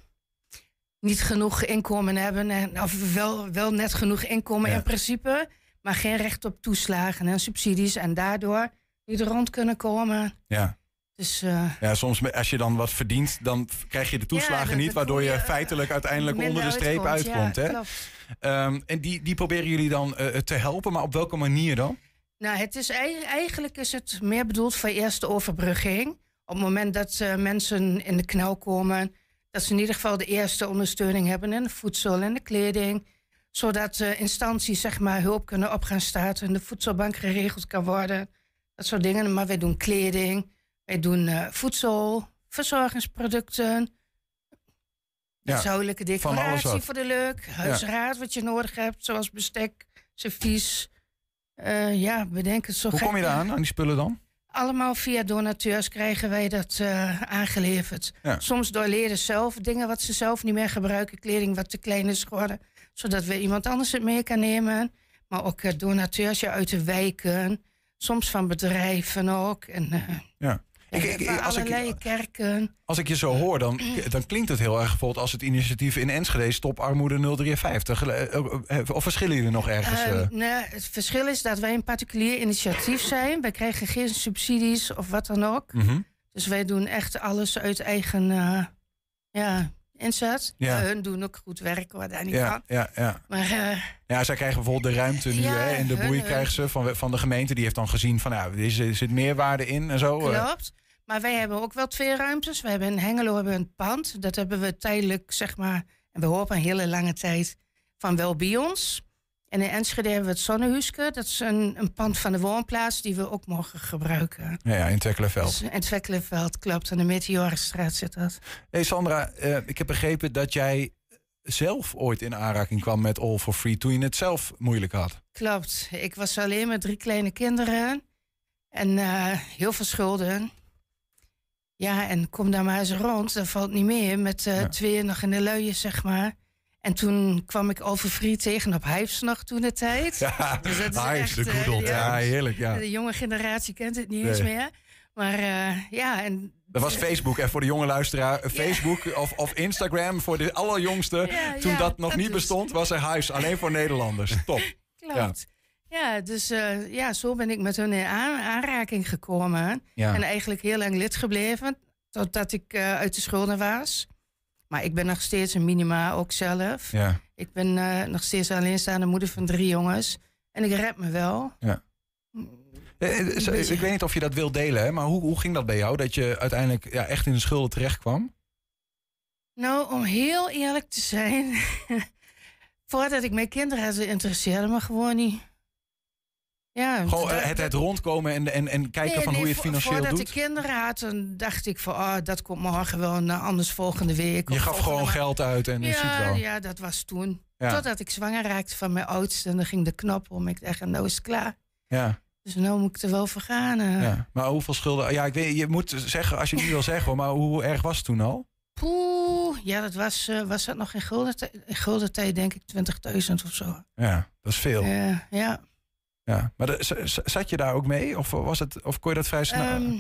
niet genoeg inkomen hebben. En, of wel, wel net genoeg inkomen Ja. in principe. Maar geen recht op toeslagen en subsidies. En daardoor niet rond kunnen komen. Ja. Dus eh, Ja, soms als je dan wat verdient, dan krijg je de toeslagen dat- niet, waardoor je je, eh, feitelijk uiteindelijk onder de streep uitkomt. hè? Ehm, en die, die proberen jullie dan eh, te helpen, maar op welke manier dan? Nou, het is ei- eigenlijk is het meer bedoeld voor eerste overbrugging. Op het moment dat mensen in de knel komen, dat ze in ieder geval de eerste ondersteuning hebben in de voedsel en de kleding. Zodat instanties zeg maar, hulp kunnen op gaan starten en de voedselbank geregeld kan worden. Dat soort dingen. Maar wij doen kleding, wij doen eh, voedsel, verzorgingsproducten. Ja, alles decoratie voor de leuk. Huisraad wat je nodig hebt, zoals bestek, servies. Eh, ja, bedenk het zo Hoe kom je daar aan, aan die spullen dan? Allemaal via donateurs krijgen wij dat eh, aangeleverd. Ja. Soms door leden zelf, dingen wat ze zelf niet meer gebruiken, kleding wat te klein is geworden, zodat we iemand anders het mee kan nemen. Maar ook eh, donateurs uit de wijken, soms van bedrijven ook. En, Ja. Ik, ik, van ik- als, allerlei ik, kerken. als ik je zo hoor, dan, dan klinkt het heel erg bijvoorbeeld als het initiatief in Enschede Stop Armoede 053. Eh, eh, Of verschillen jullie nog ergens? Ehm, eh? nee, het verschil is dat wij een particulier initiatief zijn. Wij krijgen geen subsidies of wat dan ook. Mhm. Dus wij doen echt alles uit eigen eh, ja, inzet. Ja. Ja, hun doen ook goed werk hoor, daar niet Ja, van. ja, ja. Maar eh, Ja, zij krijgen bijvoorbeeld de ruimte nu Ja, hè, in de hun- boei hun- krijgen ze van, van de gemeente. Die heeft dan gezien van, ja, er zit- er zit meerwaarde in en zo. eh. klopt. Maar wij hebben ook wel twee ruimtes. We hebben in Hengelo hebben we een pand. Dat hebben we tijdelijk, zeg maar, en we hopen een hele lange tijd, van Welbions. En in Enschede hebben we het Zonnehuske. Dat is een, een pand van de woonplaats die we ook mogen gebruiken. Ja, ja, in Twekkelenveld. Dus in het Vekkelenveld, klopt. Aan de Meteorenstraat zit dat. Hey Sandra, eh, ik heb begrepen dat jij zelf ooit in aanraking kwam met All for Free toen je het zelf moeilijk had. Klopt. Ik was alleen met drie kleine kinderen. En eh, heel veel schulden. Ja, en kom daar maar eens rond. Dat valt niet meer. Met Ja. twee nog in de luien, zeg maar. En toen kwam ik Overfree tegen op nog toen de tijd. Ja, Dus dat is Hives, echt, de good eh, old ja. Heerlijk, ja. De jonge generatie kent het niet eens meer. Maar eh, ja, en Dat was Facebook. En voor de jonge luisteraar, Facebook of, of Instagram voor de allerjongste. Ja, toen ja, dat nog dat niet bestond, was er huis. Alleen voor Nederlanders. Top. klopt. Ja, dus eh, ja, zo ben ik met hun in aan- aanraking gekomen. En eigenlijk heel lang lid gebleven. Totdat ik uit de schulden was. Maar ik ben nog steeds een minima ook zelf. Ja. Ik ben eh, nog steeds alleenstaande moeder van drie jongens. En ik red me wel. Ja. Eh, eh, zo- Ik weet niet of je dat wil delen, hè, maar hoe, hoe ging dat bij jou? Dat je uiteindelijk ja, echt in de schulden terecht kwam? Nou, om heel eerlijk te zijn. voordat ik mijn kinderen had, interesseerde me gewoon niet. Ja, Gewoon eh, dat- het, het rondkomen en, en, en kijken Nee, van nee, hoe je het financieel voordat doet? ik kinderen had, dan dacht ik van, oh, dat komt morgen wel, nou, anders volgende week. Je gaf gewoon maand. geld uit en je ziet ja, wel. ja, dat was toen. Ja. Totdat ik zwanger raakte van mijn oudste en dan ging de knop om. Ik dacht, nou is het klaar. Ja, Dus nou moet ik er wel voor gaan. eh. ja. Maar hoeveel schulden? Ja, ik weet, je moet zeggen als je het niet wil zeggen, maar hoe erg was het toen al? Poeh, ja, dat was, eh, was dat nog in gulden, in gulden tijd, denk ik, 20.000 of zo. Ja, dat is veel. Eh, ja. Ja. Maar de- z- zat je daar ook mee? Of, was het, of kon je dat vrij snel? Ehm,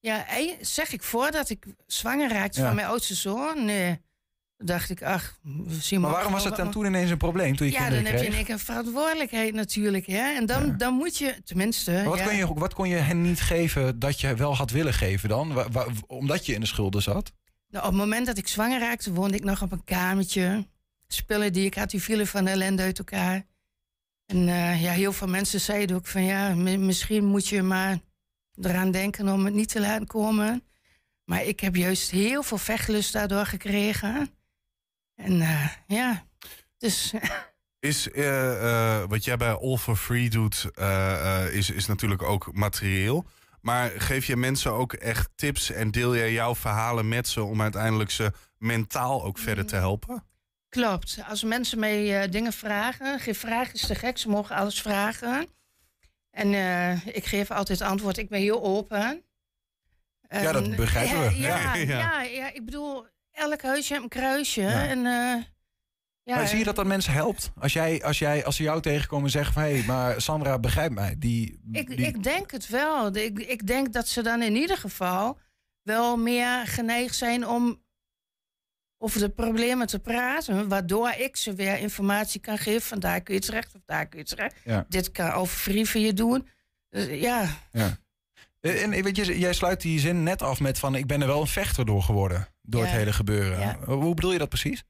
ja, ei- zeg ik voordat ik zwanger raakte Ja. van mijn oudste zoon? Nee. Dacht ik, ach, Maar waarom was dat dan toen ineens een probleem, toen je Ja, dan heb je kreeg? in één keer een verantwoordelijkheid natuurlijk. Hè? En dan, dan moet je, tenminste... Maar wat, ja. kon je, wat kon je hen niet geven dat je wel had willen geven dan? Wa- wa- omdat je in de schulden zat? Nou, op het moment dat ik zwanger raakte, woonde ik nog op een kamertje. Spullen die ik had, die vielen van ellende uit elkaar. En eh, ja, heel veel mensen zeiden ook van ja, mi- misschien moet je maar eraan denken om het niet te laten komen. Maar ik heb juist heel veel vechtlust daardoor gekregen. En eh, ja, dus Is eh, wat jij bij All for Free doet, is, is natuurlijk ook materieel. Maar geef je mensen ook echt tips en deel jij jouw verhalen met ze om uiteindelijk ze mentaal ook verder te helpen? Klopt. Als mensen mij eh, dingen vragen, geen vraag is te gek, ze mogen alles vragen. En eh, ik geef altijd antwoord, ik ben heel open. Ja, dat En- begrijpen we. Ja, ja, Ja. ja. ja, ik bedoel, elk huisje heeft een kruisje. Ja. En, eh, ja, maar zie je dat dat mensen helpt? Als, jij, als, jij, als ze jou tegenkomen en zeggen van... hé, hey, maar Sandra begrijpt mij. Die, Ik, die- ik denk het wel. Ik, ik denk dat ze dan in ieder geval wel meer geneigd zijn om over de problemen te praten. Waardoor ik ze weer informatie kan geven. Van daar kun je terecht of daar kun je terecht. Ja. Dit kan over je doen. Dus, ja, Ja. Eh, En weet je, jij sluit die zin net af met van... ik ben er wel een vechter door geworden. Door het hele gebeuren. Hoe bedoel je dat precies?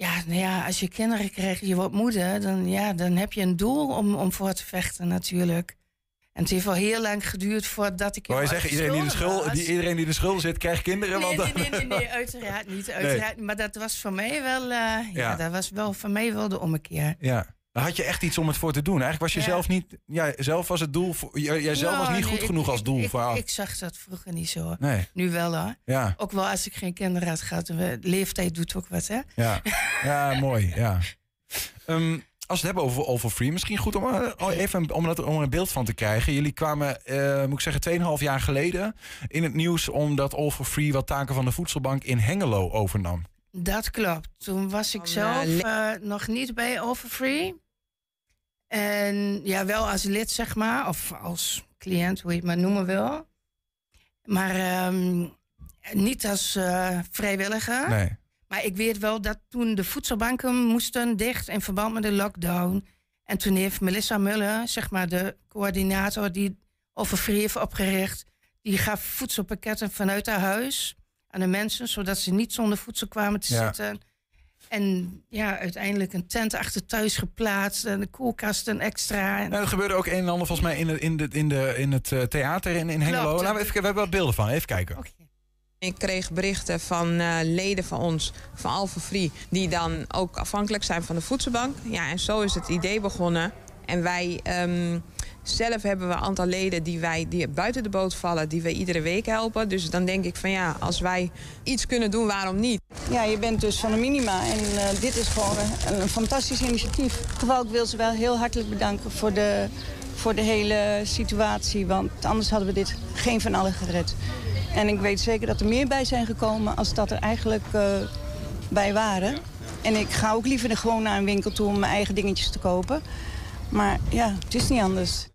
ja, nou ja, als je kinderen krijgt, je wordt moeder, dan, ja, dan heb je een doel om, om voor te vechten natuurlijk. En het heeft wel heel lang geduurd voordat ik... Wou je erg iedereen die, de schuld, die, iedereen die in de schuld zit, krijgt kinderen? Nee, want nee, nee, nee, nee, uiteraard niet. Uiteraard. Maar dat was voor mij wel, eh, ja. Ja. dat was wel voor mij wel de ommekeer. Ja. Had je echt iets om het voor te doen. Eigenlijk was je Ja. zelf niet... Ja, zelf was het doel... Voor, jij jij zelf was Nou, niet nee, goed ik- genoeg als ik- doel ik, voor haar. Ik zag dat vroeger niet zo. Nee. Nu wel hoor. Ja. Ook wel als ik geen kinderen had gehad. Leeftijd doet ook wat, hè? Ja, ja mooi. Ja. Ehm, als we het hebben over, over Free, misschien goed om, eh, oh, even om, dat, om er een beeld van te krijgen. Jullie kwamen, eh, moet ik zeggen, 2,5 jaar geleden in het nieuws omdat All for Free wat taken van de voedselbank in Hengelo overnam. Dat klopt. Toen was ik zelf eh, nog niet bij Overfree. En ja, wel als lid, zeg maar. Of als cliënt, hoe je het maar noemen wil. Maar ehm, niet als eh, vrijwilliger. Nee. Maar ik weet wel dat toen de voedselbanken moesten dicht in verband met de lockdown. En toen heeft Melissa Muller, zeg maar de coördinator die Overfree heeft opgericht, die gaf voedselpakketten vanuit haar huis aan de mensen, zodat ze niet zonder voedsel kwamen te Ja. zitten. En ja, uiteindelijk een tent achter thuis geplaatst en de koelkast een extra. En- Nou, er gebeurde ook een en ander volgens mij in, de, in, de, in, de, in het eh, theater in, in Hengelo. Laten we, even, we hebben wat beelden van, even kijken. Ik kreeg berichten van eh, leden van ons, van Alpha Free, die dan ook afhankelijk zijn van de voedselbank. Ja, en zo is het idee begonnen. En wij ehm, zelf hebben we een aantal leden die wij die buiten de boot vallen, die wij iedere week helpen. Dus dan denk ik van ja, als wij iets kunnen doen, waarom niet? Ja, je bent dus van de Minima en eh, dit is gewoon een, fantastisch initiatief. Geval, ik wil ze wel heel hartelijk bedanken voor de, voor de hele situatie. Want anders hadden we dit geen van allen gered. En ik weet zeker dat er meer bij zijn gekomen als dat er eigenlijk eh, bij waren. En ik ga ook liever gewoon naar een winkel toe om mijn eigen dingetjes te kopen. Maar ja, het is niet anders.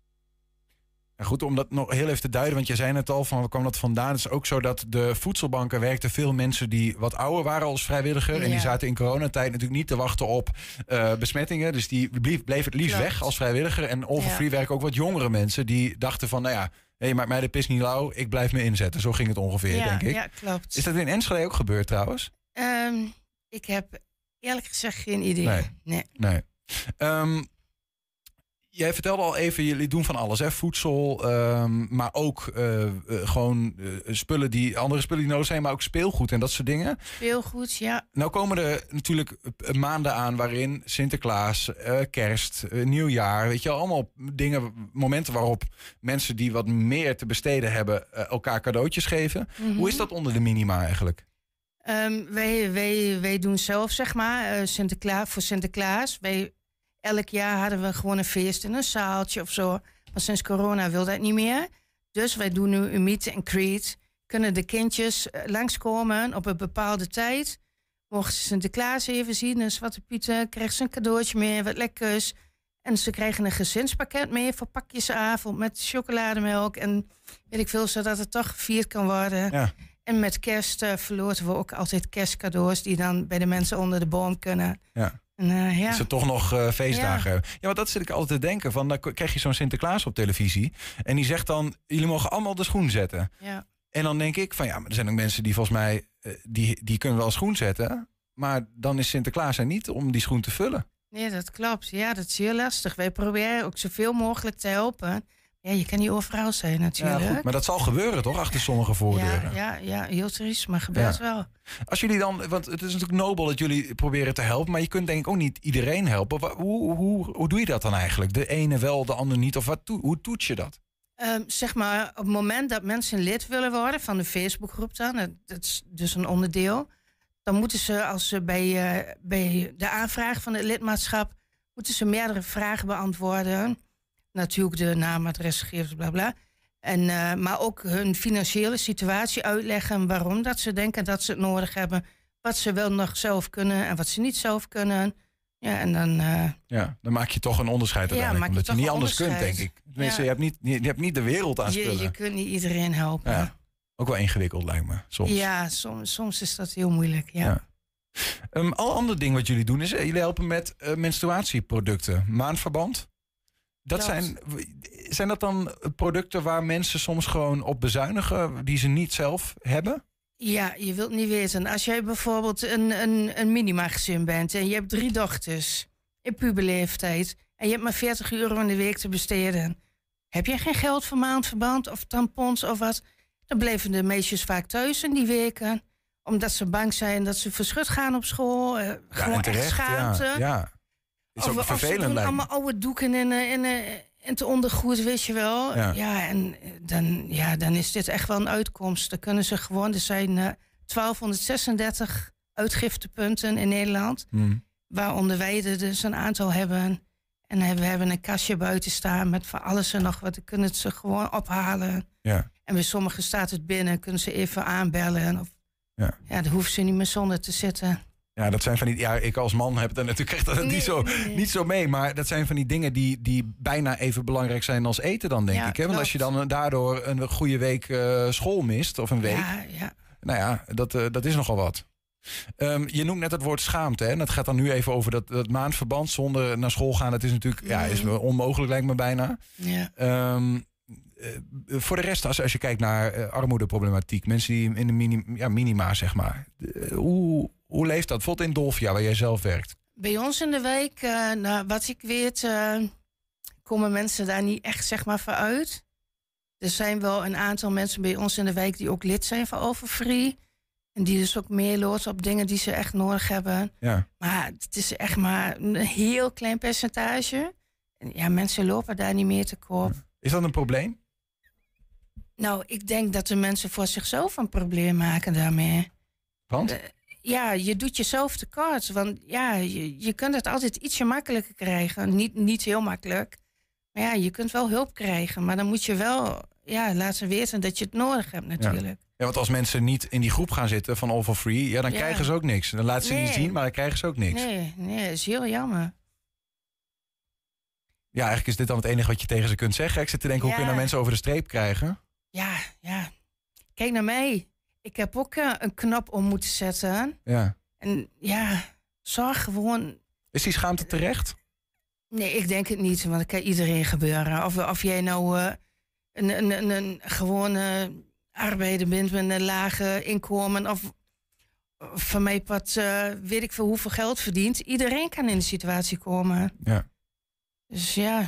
Goed, om dat nog heel even te duiden, want je zei net al van waar kwam dat vandaan. Het is ook zo dat de voedselbanken werkten veel mensen die wat ouder waren als vrijwilliger. En die zaten in coronatijd natuurlijk niet te wachten op eh, besmettingen. Dus die bleef, bleef het liefst Klopt. weg als vrijwilliger. En Overfree Ja. werken ook wat jongere mensen die dachten van, nou ja, hé, maak mij de pis niet lauw, ik blijf me inzetten. Zo ging het ongeveer, ja, denk ik. ja, klopt. Is dat in Enschede ook gebeurd trouwens? Ehm, ik heb eerlijk gezegd geen idee. Nee. nee. Nee. Ehm, jij vertelde al even, jullie doen van alles, hè? Voedsel, ehm, maar ook eh, eh, gewoon eh, spullen die, andere spullen die nodig zijn, maar ook speelgoed en dat soort dingen. Speelgoed, ja. Nou komen er natuurlijk maanden aan waarin Sinterklaas, kerst, nieuwjaar, weet je, wel, allemaal dingen, momenten waarop mensen die wat meer te besteden hebben, elkaar cadeautjes geven. Mhm. Hoe is dat onder de minima eigenlijk? Ehm, wij, wij, wij doen zelf, zeg maar, Sinterklaas, voor Sinterklaas. Wij, elk jaar hadden we gewoon een feest in een zaaltje of zo. Maar sinds corona wil dat niet meer. Dus wij doen nu een meet and greet. Kunnen de kindjes eh, langskomen op een bepaalde tijd. Mogen ze Sinterklaas even zien. En Zwarte Pieten krijgt ze een cadeautje mee, wat lekkers. En ze krijgen een gezinspakket mee voor pakjesavond met chocolademelk. En weet ik veel, zodat het toch gevierd kan worden. Ja. En met kerst eh, verloten we ook altijd kerstcadeaus die dan bij de mensen onder de boom kunnen. Ja. Eh, ja. Is er toch nog eh, feestdagen? Ja. ja, want dat zit ik altijd te denken. Van, dan krijg je zo'n Sinterklaas op televisie. En die zegt dan, jullie mogen allemaal de schoen zetten. Ja. En dan denk ik van, ja, maar er zijn ook mensen die volgens mij... eh, die, die kunnen wel schoen zetten. Maar dan is Sinterklaas er niet om die schoen te vullen. Nee, dat klopt. Ja, dat is heel lastig. Wij proberen ook zoveel mogelijk te helpen. Ja, je kan niet overal zijn natuurlijk. Ja, goed, maar dat zal gebeuren toch, achter sommige voordeuren? Ja, ja, ja heel triest, maar gebeurt Ja. wel. Als jullie dan, want het is natuurlijk nobel dat jullie proberen te helpen, maar je kunt denk ik ook niet iedereen helpen. Hoe, hoe, hoe doe je dat dan eigenlijk? De ene wel, de ander niet? Of wat, hoe toets je dat? Ehm, zeg maar, op het moment dat mensen lid willen worden van de Facebookgroep dan, dat, dat is dus een onderdeel, dan moeten ze als ze bij, eh, bij de aanvraag van het lidmaatschap, moeten ze meerdere vragen beantwoorden. Natuurlijk de naam, adres, gegevens, bla bla. En, eh, maar ook hun financiële situatie uitleggen waarom dat ze denken dat ze het nodig hebben. Wat ze wel nog zelf kunnen en wat ze niet zelf kunnen. Ja, en dan... eh, Ja, dan maak je toch een onderscheid Ja, uiteindelijk. je omdat je niet anders kunt, denk ik. Tenminste, Ja. je, hebt niet, je, je hebt niet de wereld aan je, spullen. je kunt niet iedereen helpen. Ja, Ja, ook wel ingewikkeld lijkt me, soms. soms, soms is dat heel moeilijk. Ja. Ja. Een al ander ding wat jullie doen is, eh, jullie helpen met menstruatieproducten. Maandverband. Dat zijn, zijn dat dan producten waar mensen soms gewoon op bezuinigen, die ze niet zelf hebben? Ja, je wilt niet weten. Als jij bijvoorbeeld een, een, een minimagezin bent en je hebt drie dochters in puberleeftijd en je hebt maar 40 euro in de week te besteden, heb je geen geld voor maandverband of tampons of wat, dan blijven de meisjes vaak thuis in die weken omdat ze bang zijn dat ze verschut gaan op school. eh, gewoon echt schaamte. Ja, ja. Is Of, ook vervelend doen allemaal oude doeken in, eh, in, eh, in het ondergoed, weet je wel. Ja. Ja, en eh, dan, ja, dan is dit echt wel een uitkomst. Dan kunnen ze gewoon, er zijn eh 1236 uitgiftepunten in Nederland. Hmm. Waaronder wij er dus een aantal hebben. En we hebben een kastje buiten staan met van alles en nog wat. Dan kunnen ze gewoon ophalen. Ja. En bij sommigen staat het binnen, kunnen ze even aanbellen. Of, Ja. ja, dan hoeven ze niet meer zonder te zitten. Ja, dat zijn van die. Ja, ik als man heb het natuurlijk echt dat Nee, niet, zo, nee, niet zo mee. Maar dat zijn van die dingen die, die bijna even belangrijk zijn als eten, dan denk Ja, ik. Hè? Want als je dan daardoor een goede week eh, school mist, of een week. Ja, ja. Nou ja, dat, eh, dat is nogal wat. Ehm, je noemt net het woord schaamte. Hè? En dat gaat dan nu even over dat, dat maandverband zonder naar school gaan. Dat is natuurlijk ja, is onmogelijk, lijkt me bijna. Ja. Ehm, eh, voor de rest, als, als je kijkt naar armoedeproblematiek, mensen die in de ja, minima, zeg maar. Hoe, hoe leeft dat? Bijvoorbeeld in Dolfia, waar jij zelf werkt. Bij ons in de wijk, eh, nou, wat ik weet, eh, komen mensen daar niet echt zeg maar voor uit. Er zijn wel een aantal mensen bij ons in de wijk die ook lid zijn van Overfree. En die dus ook meeloodsen op dingen die ze echt nodig hebben. Ja. Maar het is echt maar een heel klein percentage. En ja, mensen lopen daar niet meer te koop. Is dat een probleem? Nou, ik denk dat de mensen voor zichzelf een probleem maken daarmee. Want? Ja, je doet jezelf tekort. Want ja, je, je kunt het altijd ietsje makkelijker krijgen. Niet, niet heel makkelijk. Maar ja, je kunt wel hulp krijgen. Maar dan moet je wel ja, laten weten dat je het nodig hebt natuurlijk. Ja, want als mensen niet in die groep gaan zitten van All for Free, ja, dan Ja. krijgen ze ook niks. Dan laten ze niet Nee. zien, maar dan krijgen ze ook niks. Nee, nee, dat is heel jammer. Ja, eigenlijk is dit dan het enige wat je tegen ze kunt zeggen. Ik zit te denken, hoe Ja. kun je nou mensen over de streep krijgen? Ja, ja. Kijk naar mij. Ik heb ook eh, een knop om moeten zetten. Ja. En ja, zorg gewoon Is die schaamte terecht? Nee, ik denk het niet, want dat kan iedereen gebeuren. Of, of jij nou eh, een, een, een, een gewone arbeider bent met een lage inkomen of van mij wat eh, weet ik veel hoeveel geld verdient. Iedereen kan in de situatie komen. Ja. Dus ja,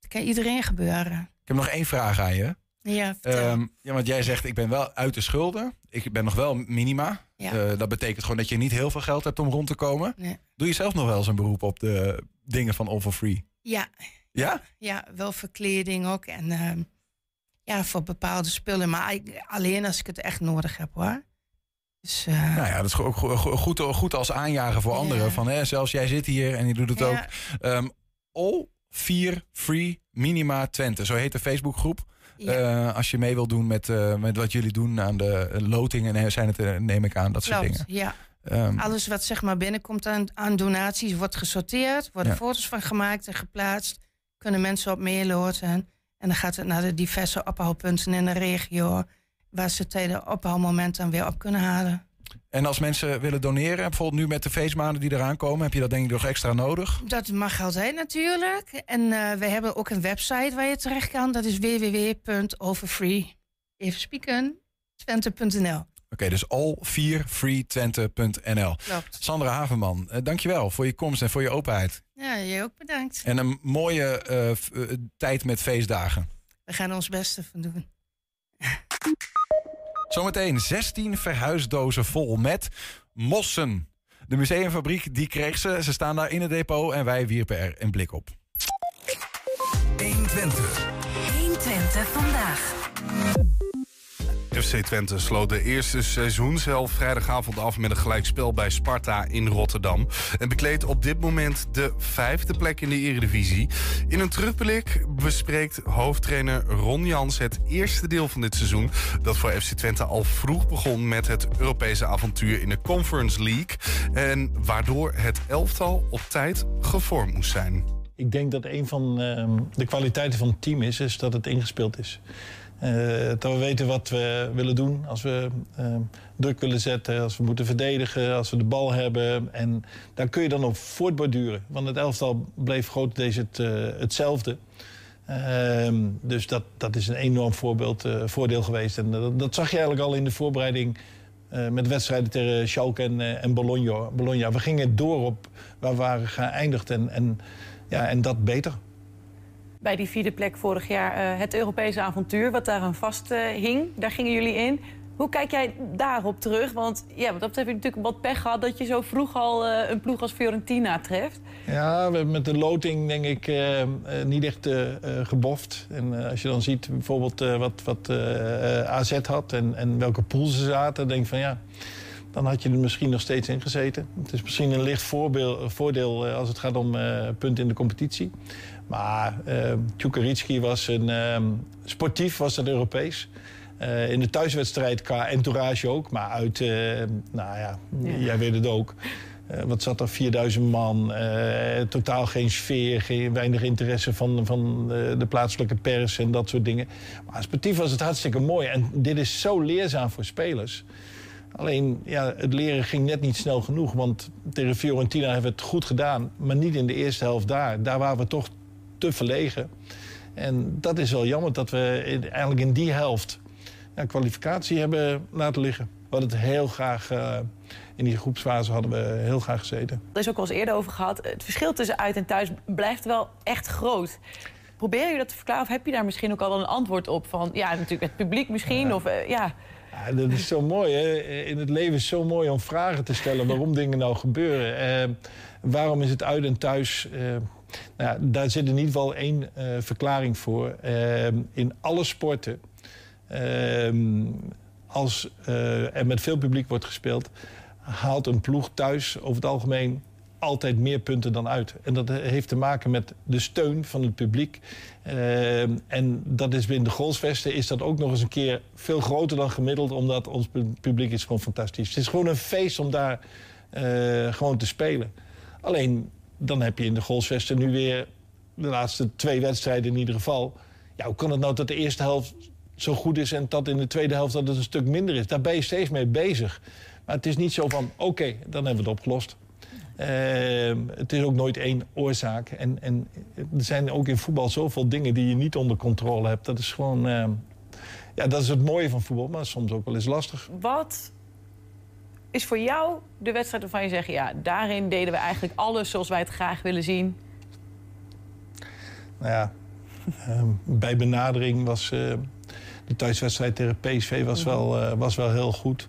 dat kan iedereen gebeuren. Ik heb nog één vraag aan je. Ja. Ehm, ja, want jij zegt, ik ben wel uit de schulden. Ik ben nog wel minima. Ja. Eh, dat betekent gewoon dat je niet heel veel geld hebt om rond te komen. Nee. Doe je zelf nog wel eens een beroep op de dingen van All for Free? ja, Ja? ja, wel voor kleding ook. En ehm, ja, voor bepaalde spullen. Maar alleen als ik het echt nodig heb hoor. Dus, eh, Nou ja, dat is ook go- go- goed, goed als aanjager voor anderen. Van, hè, zelfs jij zit hier en je doet het Ja. ook. Ehm, All 4 Free Minima Twente. Zo heet de Facebookgroep. Eh, als je mee wil doen met, eh, met wat jullie doen aan de lotingen, en zijn het, eh, neem ik aan, dat soort Klopt, dingen. ja. Ehm, Alles wat zeg maar binnenkomt aan, aan donaties wordt gesorteerd, worden Ja. foto's van gemaakt en geplaatst. Kunnen mensen op meeloten. En dan gaat het naar de diverse ophaalpunten in de regio. waar ze tijdens opbouwmoment dan weer op kunnen halen. En als mensen willen doneren, bijvoorbeeld nu met de feestmaanden die eraan komen, heb je dat denk ik nog extra nodig? Dat mag altijd natuurlijk. En uh, we hebben ook een website waar je terecht kan. Dat is www.overfree. Even spieken. Twente.nl. Oké, dus all4freetwente.nl. Klopt. Sandra Havenman, uh, dankjewel voor je komst en voor je openheid. Ja, jij ook bedankt. En een mooie uh, tijd met feestdagen. We gaan ons beste van doen. Zometeen 16 verhuisdozen vol met mossen. De museumfabriek die kreeg ze. Ze staan daar in het depot en wij wierpen er een blik op. 120. 120 vandaag. FC Twente sloot de eerste seizoenshelft vrijdagavond af met een gelijkspel bij Sparta in Rotterdam. En bekleedt op dit moment de vijfde plek in de Eredivisie. In een terugblik bespreekt hoofdtrainer Ron Jans het eerste deel van dit seizoen. Dat voor FC Twente al vroeg begon met het Europese avontuur in de Conference League. En waardoor het elftal op tijd gevormd moest zijn. Ik denk dat een van uh, de kwaliteiten van het team is, is dat het ingespeeld is. Uh, dat we weten wat we willen doen als we uh, druk willen zetten, als we moeten verdedigen, als we de bal hebben. En daar kun je dan op voortborduren. Want het elftal bleef grotendeels het, uh, hetzelfde. Ehm, dus dat, dat is een enorm voorbeeld, voordeel geweest. En dat, dat, zag je eigenlijk al in de voorbereiding met wedstrijden tegen Schalke en, en Bologna. Bologna. We gingen door op waar we waren geëindigd en, en, ja, en dat beter bij die vierde plek vorig jaar uh, het Europese avontuur, wat daar aan vast uh, hing. Daar gingen jullie in. Hoe kijk jij daarop terug? Want ja, wat heb je natuurlijk wat pech gehad dat je zo vroeg al uh, een ploeg als Fiorentina treft. Ja, we hebben met de loting denk ik niet echt geboft. En als je dan ziet bijvoorbeeld wat, wat AZ had en, en welke pool ze zaten, denk ik van ja dan had je er misschien nog steeds in gezeten. Het is misschien een licht voordeel als het gaat om punten in de competitie. Maar uh, was een uh, sportief, was het Europees. Uh, in de thuiswedstrijd qua entourage ook, maar uit, uh, nou ja, ja, jij weet het ook. Uh, wat zat er? 4000 man, totaal geen sfeer, geen, weinig interesse van, van de plaatselijke pers en dat soort dingen. Maar sportief was het hartstikke mooi en dit is zo leerzaam voor spelers. Alleen, ja, het leren ging net niet snel genoeg, want tegen Fiorentina hebben we het goed gedaan, maar niet in de eerste helft daar. Daar waren we toch te verlegen. En dat is wel jammer dat we eigenlijk in die helft kwalificatie hebben laten liggen. We hadden het heel graag, uh, in die groepsfase hadden we heel graag gezeten. Er is ook al eens eerder over gehad. Het verschil tussen uit en thuis blijft wel echt groot. Probeer je dat te verklaren of heb je daar misschien ook al een antwoord op? Van ja, natuurlijk het publiek misschien. Ja. Of, uh, ja. Ja, dat is zo mooi. Hè? In het leven is zo mooi om vragen te stellen waarom dingen nou gebeuren. Uh, waarom is het uit en thuis nou daar zit in ieder geval één uh, verklaring voor. Uh, in alle sporten, uh, als er met veel publiek wordt gespeeld, haalt een ploeg thuis over het algemeen altijd meer punten dan uit. En dat heeft te maken met de steun van het publiek. en dat is binnen de goalsvesten is dat ook nog eens een keer veel groter dan gemiddeld, omdat ons publiek is gewoon fantastisch. Het is gewoon een feest om daar gewoon te spelen. Alleen dan heb je in de Golsvesten nu weer de laatste twee wedstrijden in ieder geval. Ja, hoe kan het nou dat de eerste helft zo goed is en dat in de tweede helft dat het een stuk minder is? Daar ben je steeds mee bezig. Maar het is niet zo van, oké, dan hebben we het opgelost. Uh, het is ook nooit één oorzaak. En, en, er zijn ook in voetbal zoveel dingen die je niet onder controle hebt. Dat is gewoon, uh, ja, dat is het mooie van voetbal, maar soms ook wel eens lastig. Wat is voor jou de wedstrijd waarvan je zegt... ja, daarin deden we eigenlijk alles zoals wij het graag willen zien? Nou ja, uh, bij benadering was uh, de thuiswedstrijd tegen PSV was, Mhm. wel, uh, was wel heel goed.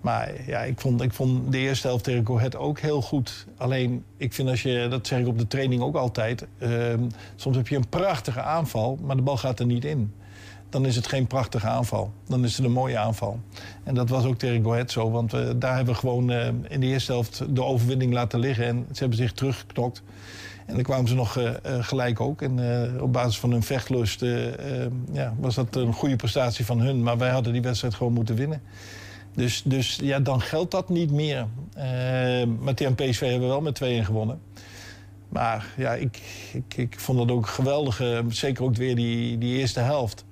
Maar ja, ik vond, ik vond de eerste helft tegen Gohet ook heel goed. Alleen, ik vind als je, dat zeg ik op de training ook altijd... ehm, soms heb je een prachtige aanval, maar de bal gaat er niet in dan is het geen prachtige aanval. Dan is het een mooie aanval. En dat was ook tegen Go Ahead zo. Want we, daar hebben we gewoon uh, in de eerste helft de overwinning laten liggen. En ze hebben zich teruggeknokt. En dan kwamen ze nog uh, gelijk ook. En op basis van hun vechtlust ja, was dat een goede prestatie van hun. Maar wij hadden die wedstrijd gewoon moeten winnen. Dus, dus ja, dan geldt dat niet meer. maar tegen PSV hebben we wel met 2-1 gewonnen. Maar ja, ik, ik, ik vond het ook geweldig. zeker ook weer die, die eerste helft.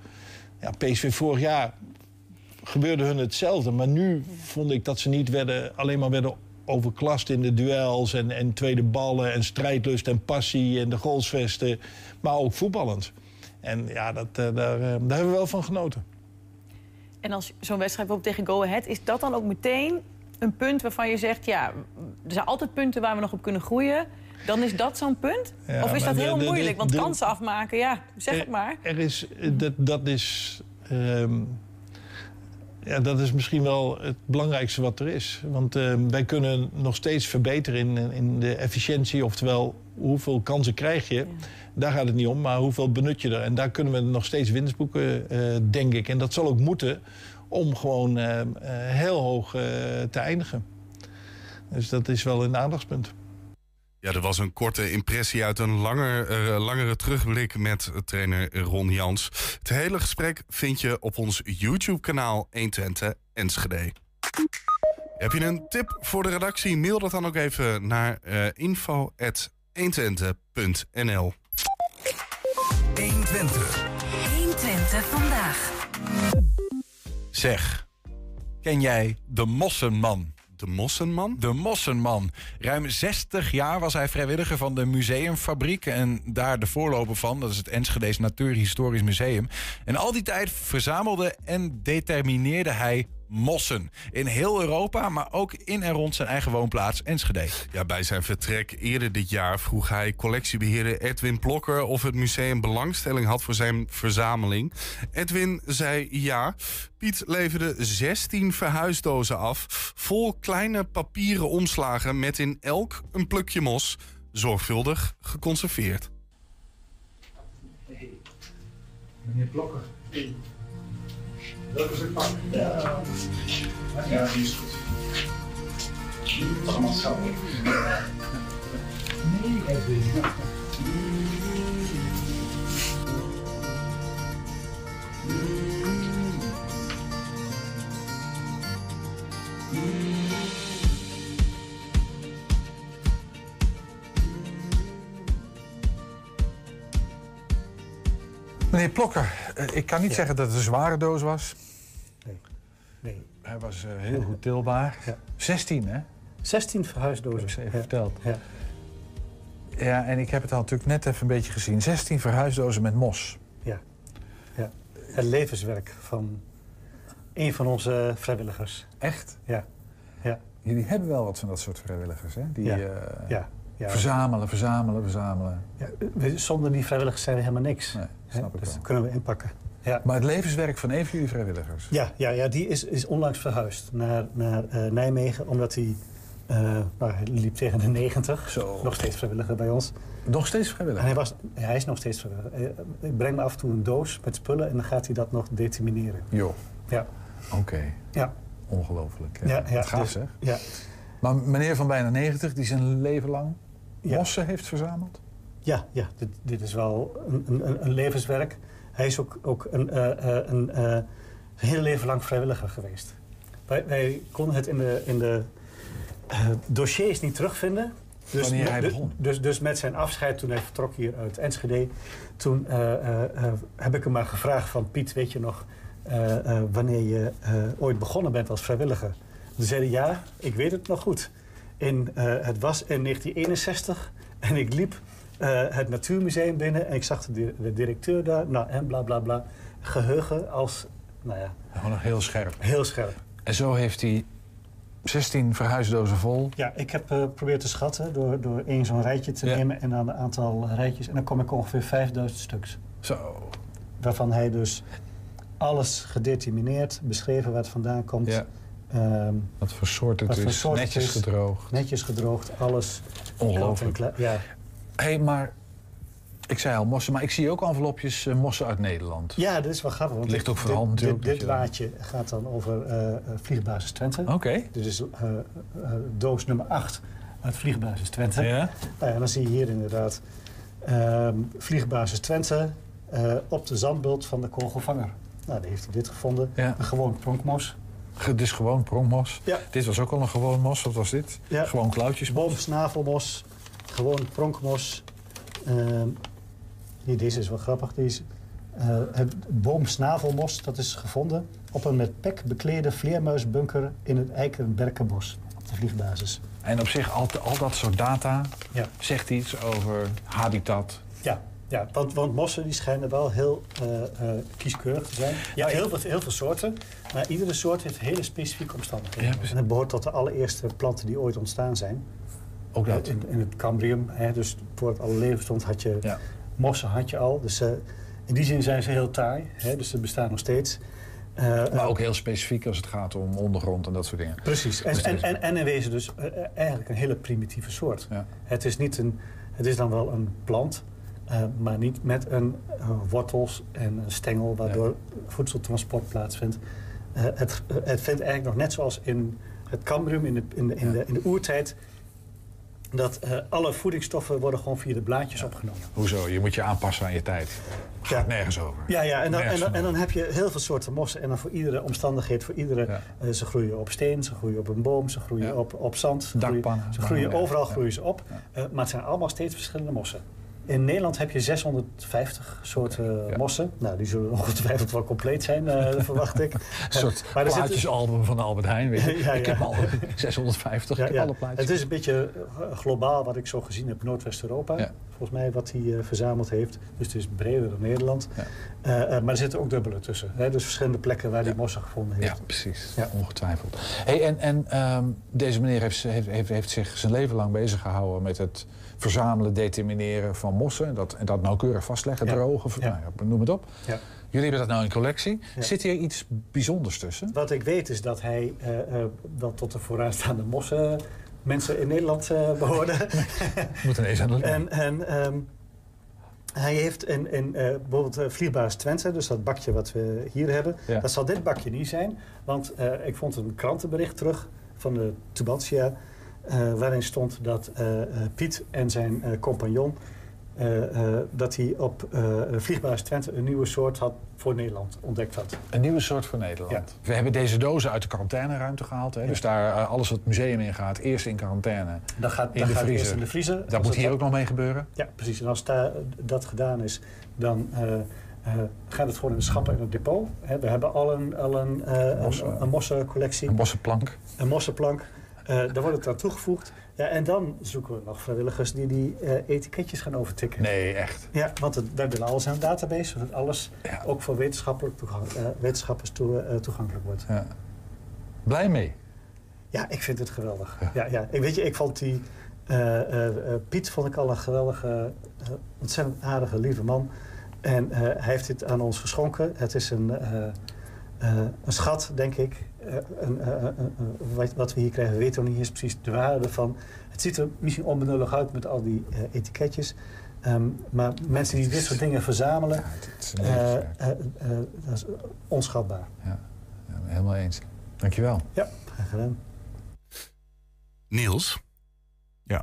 Ja, PSV vorig jaar gebeurde hun hetzelfde. Maar nu vond ik dat ze niet werden, alleen maar werden overklast in de duels... en, en tweede ballen en strijdlust en passie en de goalsvesten. Maar ook voetballend. En ja, dat, eh, daar, eh, daar hebben we wel van genoten. En als zo'n wedstrijd bijvoorbeeld tegen Go Ahead... is dat dan ook meteen een punt waarvan je zegt... ja, er zijn altijd punten waar we nog op kunnen groeien... dan is dat zo'n punt? Ja, of is dat heel de- de- moeilijk? Want de- kansen afmaken, ja, zeg het maar. Er is, eh, dat, dat, is, ehm, ja, dat is misschien wel het belangrijkste wat er is. Want ehm, wij kunnen nog steeds verbeteren in, in de efficiëntie. Oftewel, hoeveel kansen krijg je? Daar gaat het niet om, maar hoeveel benut je er? En daar kunnen we nog steeds winst boeken, eh, denk ik. En dat zal ook moeten om gewoon ehm, eh, heel hoog te eindigen. Dus dat is wel een aandachtspunt. Ja, er was een korte impressie uit een langer, eh, langere terugblik met trainer Ron Jans. Het hele gesprek vind je op ons YouTube-kanaal 120 Enschede. Heb je een tip voor de redactie? Mail dat dan ook even naar eh info.120.nl 120. 120 vandaag. Zeg, ken jij de Mossenman? De Mossenman? De Mossenman. Ruim 60 jaar was hij vrijwilliger van de Museumfabriek. En daar de voorloper van, dat is het Enschede's Natuurhistorisch Museum. En al die tijd verzamelde en determineerde hij mossen. In heel Europa, maar ook in en rond zijn eigen woonplaats Enschede. Ja, bij zijn vertrek eerder dit jaar vroeg hij collectiebeheerder Edwin Plokker of het museum belangstelling had voor zijn verzameling. Edwin zei ja. Piet leverde 16 verhuisdozen af, vol kleine papieren omslagen met in elk een plukje mos, zorgvuldig geconserveerd. Meneer Blokker. Dat is het pak. Ja, ja die is goed. Allemaal zo. Nee, Edwin. Meneer Plokker, eh, ik kan niet zeggen dat het een zware doos was. Nee. Hij was eh, heel goed tilbaar. 16, hè? 16 verhuisdozen. Heb ik ze even Ja. verteld. Ja. Ja, en ik heb het al natuurlijk net even een beetje gezien. 16 verhuisdozen met mos. Ja. ja. Het levenswerk van een van onze vrijwilligers. Echt? Ja. ja. Jullie hebben wel wat van dat soort vrijwilligers, hè? Die Ja. eh, Ja. Ja. verzamelen, verzamelen, verzamelen. Ja, zonder die vrijwilligers zijn we helemaal niks. Nee? Snap ik dus dat kunnen we inpakken. Ja. Maar het levenswerk van een van jullie vrijwilligers? Ja, ja, ja die is, is onlangs verhuisd naar, naar eh, Nijmegen, omdat hij, nou, hij liep tegen de 90. Nog steeds vrijwilliger bij ons. Nog steeds vrijwilliger? En hij, was, ja, hij is nog steeds vrijwilliger. Eh, Ik breng me af en toe een doos met spullen en dan gaat hij dat nog determineren. Joh. Ja. Oké. Ja. Ongelooflijk. Ja, ja, Wat gaaf, dus- zeg. Ja. Maar meneer van bijna 90, die zijn leven lang Ja. mossen heeft verzameld? Ja, ja dit, dit is wel een, een, een levenswerk. Hij is ook, ook een, eh, eh, een, eh, heel leven lang vrijwilliger geweest. Wij, wij konden het in de, in de dossiers niet terugvinden. Wanneer hij dus, begon? Dus, dus met zijn afscheid toen hij vertrok hier uit Enschede... toen heb ik hem maar gevraagd van... Piet, weet je nog wanneer je ooit begonnen bent als vrijwilliger? Toen zei hij, ja, ik weet het nog goed. In, het was in 1961 en ik liep eh, het Natuurmuseum binnen... en ik zag de, de directeur daar, nou, en bla bla bla. Geheugen als, nou ja, Gewoon nog heel scherp. heel scherp. En zo heeft hij 16 verhuisdozen vol. Ja, ik heb eh, geprobeerd te schatten door, door één zo'n rijtje te Ja. nemen... en dan een aantal rijtjes. En dan kom ik ongeveer 5000 stuks. Zo. Waarvan hij dus alles gedetermineerd, beschreven waar het vandaan komt. Ja. Ehm, Wat voor soort het wat voor is. soort het Netjes is. gedroogd. Netjes gedroogd, alles. Ongelooflijk. Kla- Ja, hey, maar ik zei al mossen, maar ik zie ook envelopjes eh, mossen uit Nederland. ja, dat is wel grappig. Want ligt ook dit- voor de hand dit, natuurlijk Dit, dit gaat dan over eh, eh, vliegbasis Twente. Oké. Dit is doos nummer 8 uit vliegbasis Twente. Ja. Nou ja, dan zie je hier inderdaad ehm, vliegbasis Twente op de zandbult van de kogelvanger. Nou, daar heeft hij dit gevonden. Ja. Een gewoon pronkmos. Dit is gewoon pronkmos. Ja. Dit was ook al een gewoon mos. Wat was dit? Ja. Gewoon klauwtjes. Boven gewoon pronkmos. Ehm, hier, deze is wel grappig. Die is het boomsnavelmos, dat is gevonden op een met pek beklede vleermuisbunker in het Eikenberkenbos op de vliegbasis. En op zich, al, al dat soort data Ja. zegt iets over habitat. Ja, ja want, want mossen die schijnen wel heel eh, eh, kieskeurig te zijn. Hebt heel veel, heel veel soorten, maar iedere soort heeft hele specifieke omstandigheden. en het behoort tot de allereerste planten die ooit ontstaan zijn. Ook dat? In, in het Cambrium, hè, dus voor het alle leven stond, had je mossen had je al. Dus eh, in die zin zijn ze heel taai, hè, dus ze bestaan nog steeds. Eh, Maar ook heel specifiek als het gaat om ondergrond en dat soort dingen. Precies. En, Dus en, en, en in wezen dus eh, eh, eigenlijk een hele primitieve soort. Het, is niet een, het is dan wel een plant, eh, maar niet met een eh, wortels en een stengel waardoor voedseltransport plaatsvindt. Eh, het, het vindt eigenlijk nog net zoals in het Cambrium, in de, in de, in de, in de oertijd, dat eh, alle voedingsstoffen worden gewoon via de blaadjes opgenomen. Hoezo? Je moet je aanpassen aan je tijd. Gaat nergens over. Ja, ja en, dan, en, dan, van en dan heb je heel veel soorten mossen. En dan voor iedere omstandigheid, voor iedere... eh, ze groeien op steen, ze groeien op een boom, ze groeien op, op zand. Ze groeien, ze groeien overal groeien ze op. Eh, maar het zijn allemaal steeds verschillende mossen. In Nederland heb je 650 soorten mossen. Nou, die zullen ongetwijfeld wel compleet zijn, eh, verwacht ik. Een soort Maar er plaatjesalbum van Albert Heijn. Weet je. Ja, Ik heb al 650, Ja, ik heb alle plaatjes. Het is een beetje eh, globaal wat ik zo gezien heb, Noordwest-Europa. Volgens mij wat hij eh, verzameld heeft. Dus het is breder dan Nederland. Maar er zitten ook dubbele tussen. Hè? Dus verschillende plekken waar hij mossen gevonden heeft. Ja, precies. Ongetwijfeld. Hey, en en ehm, deze meneer heeft, heeft, heeft, heeft zich zijn leven lang bezig gehouden met het verzamelen, determineren van mossen. En dat, en dat nauwkeurig vastleggen, Ja. drogen, nou ja, noem het op. Ja. Jullie hebben dat nou in collectie. Zit hier iets bijzonders tussen? Wat ik weet is dat hij eh, eh, wel tot de vooraanstaande mossen mensen in Nederland eh behoorde. Moet ineens aan de. En, en ehm, hij heeft in, in eh, bijvoorbeeld eh, Vliegbaas Twente, dus dat bakje wat we hier hebben, Ja. dat zal dit bakje niet zijn. Want eh, ik vond een krantenbericht terug van de Tubantia, eh, waarin stond dat eh, eh, Piet en zijn compagnon, dat hij op Vliegbaas Twente een nieuwe soort had voor Nederland ontdekt had. Een nieuwe soort voor Nederland. We hebben deze dozen uit de quarantaineruimte gehaald. Hè? Dus daar alles wat het museum in gaat, eerst in quarantaine. Dat gaat, in de gaat eerst in de vriezer. Dat moet hier dan- ook nog mee gebeuren. Ja, precies. En als daar, dat gedaan is, dan gaat het gewoon in de schappen in het depot. Hè, we hebben al een, al een, een, een mossencollectie. Een mossenplank. Een mossenplank. Daar wordt het aan toegevoegd. Ja, en dan zoeken we nog vrijwilligers die die eh, etiketjes gaan overtikken. Nee, echt. Ja, want het, wij willen alles in een database, zodat alles ook voor wetenschappelijk toegang, eh, wetenschappers toe, toegankelijk wordt. Ja. Blij mee? Ja, ik vind het geweldig. Ja. Ja, Ik, weet je, ik vond die... Piet vond ik al een geweldige, ontzettend aardige, lieve man. En hij heeft dit aan ons geschonken. Het is een, een schat, denk ik. Eh, een, eh, eh, eh, wat, wat we hier krijgen, we weten nog niet eens precies de waarde van. Het ziet er misschien onbenullig uit met al die eh, etiketjes. Ehm, maar mensen die dit soort dingen verzamelen, eh, eh, eh, dat is onschatbaar. Ja, helemaal eens. Dankjewel. Ja, graag gedaan. Niels. Ja.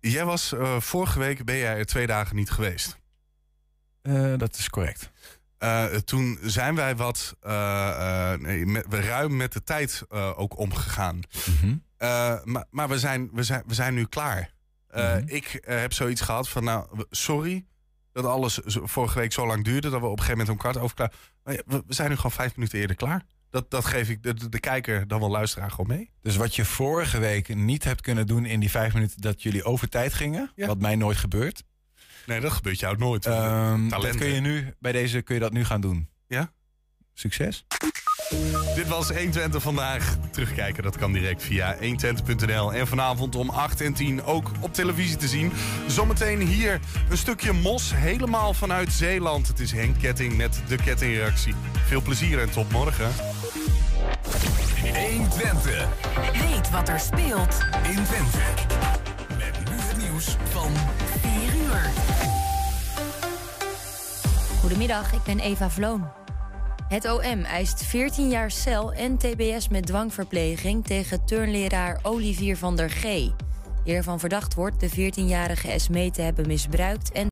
Jij was eh, vorige week, ben jij er twee dagen niet geweest. Eh, dat is correct. Eh, toen zijn wij wat, eh, nee, met, ruim met de tijd ook omgegaan. Mhm. Maar maar we, zijn, we, zijn, we zijn nu klaar. Mhm. Ik heb zoiets gehad van, nou, sorry dat alles vorige week zo lang duurde... dat we op een gegeven moment om kwart over klaar... Maar ja, we, we zijn nu gewoon vijf minuten eerder klaar. Dat, dat geef ik de, de, de kijker, dan wel luisteraar, gewoon mee. Dus wat je vorige week niet hebt kunnen doen in die vijf minuten dat jullie over tijd gingen, wat mij nooit gebeurt. Nee, dat gebeurt jou nooit. Ehm, dat kun je nu, bij deze kun je dat nu gaan doen. Ja? Succes. Dit was 120 vandaag. Terugkijken, dat kan direct via 120.nl. En vanavond om 8 en 10 ook op televisie te zien. Zometeen hier een stukje mos, helemaal vanuit Zeeland. Het is Henk Ketting met de kettingreactie. Veel plezier en tot morgen. 120. Weet wat er speelt in Twente. Met nu het nieuws van 4 uur. Goedemiddag, ik ben Eva Vloon. Het OM eist 14 jaar cel en tbs met dwangverpleging tegen turnleraar Olivier van der G. Die ervan verdacht wordt de 14-jarige Esmee te hebben misbruikt en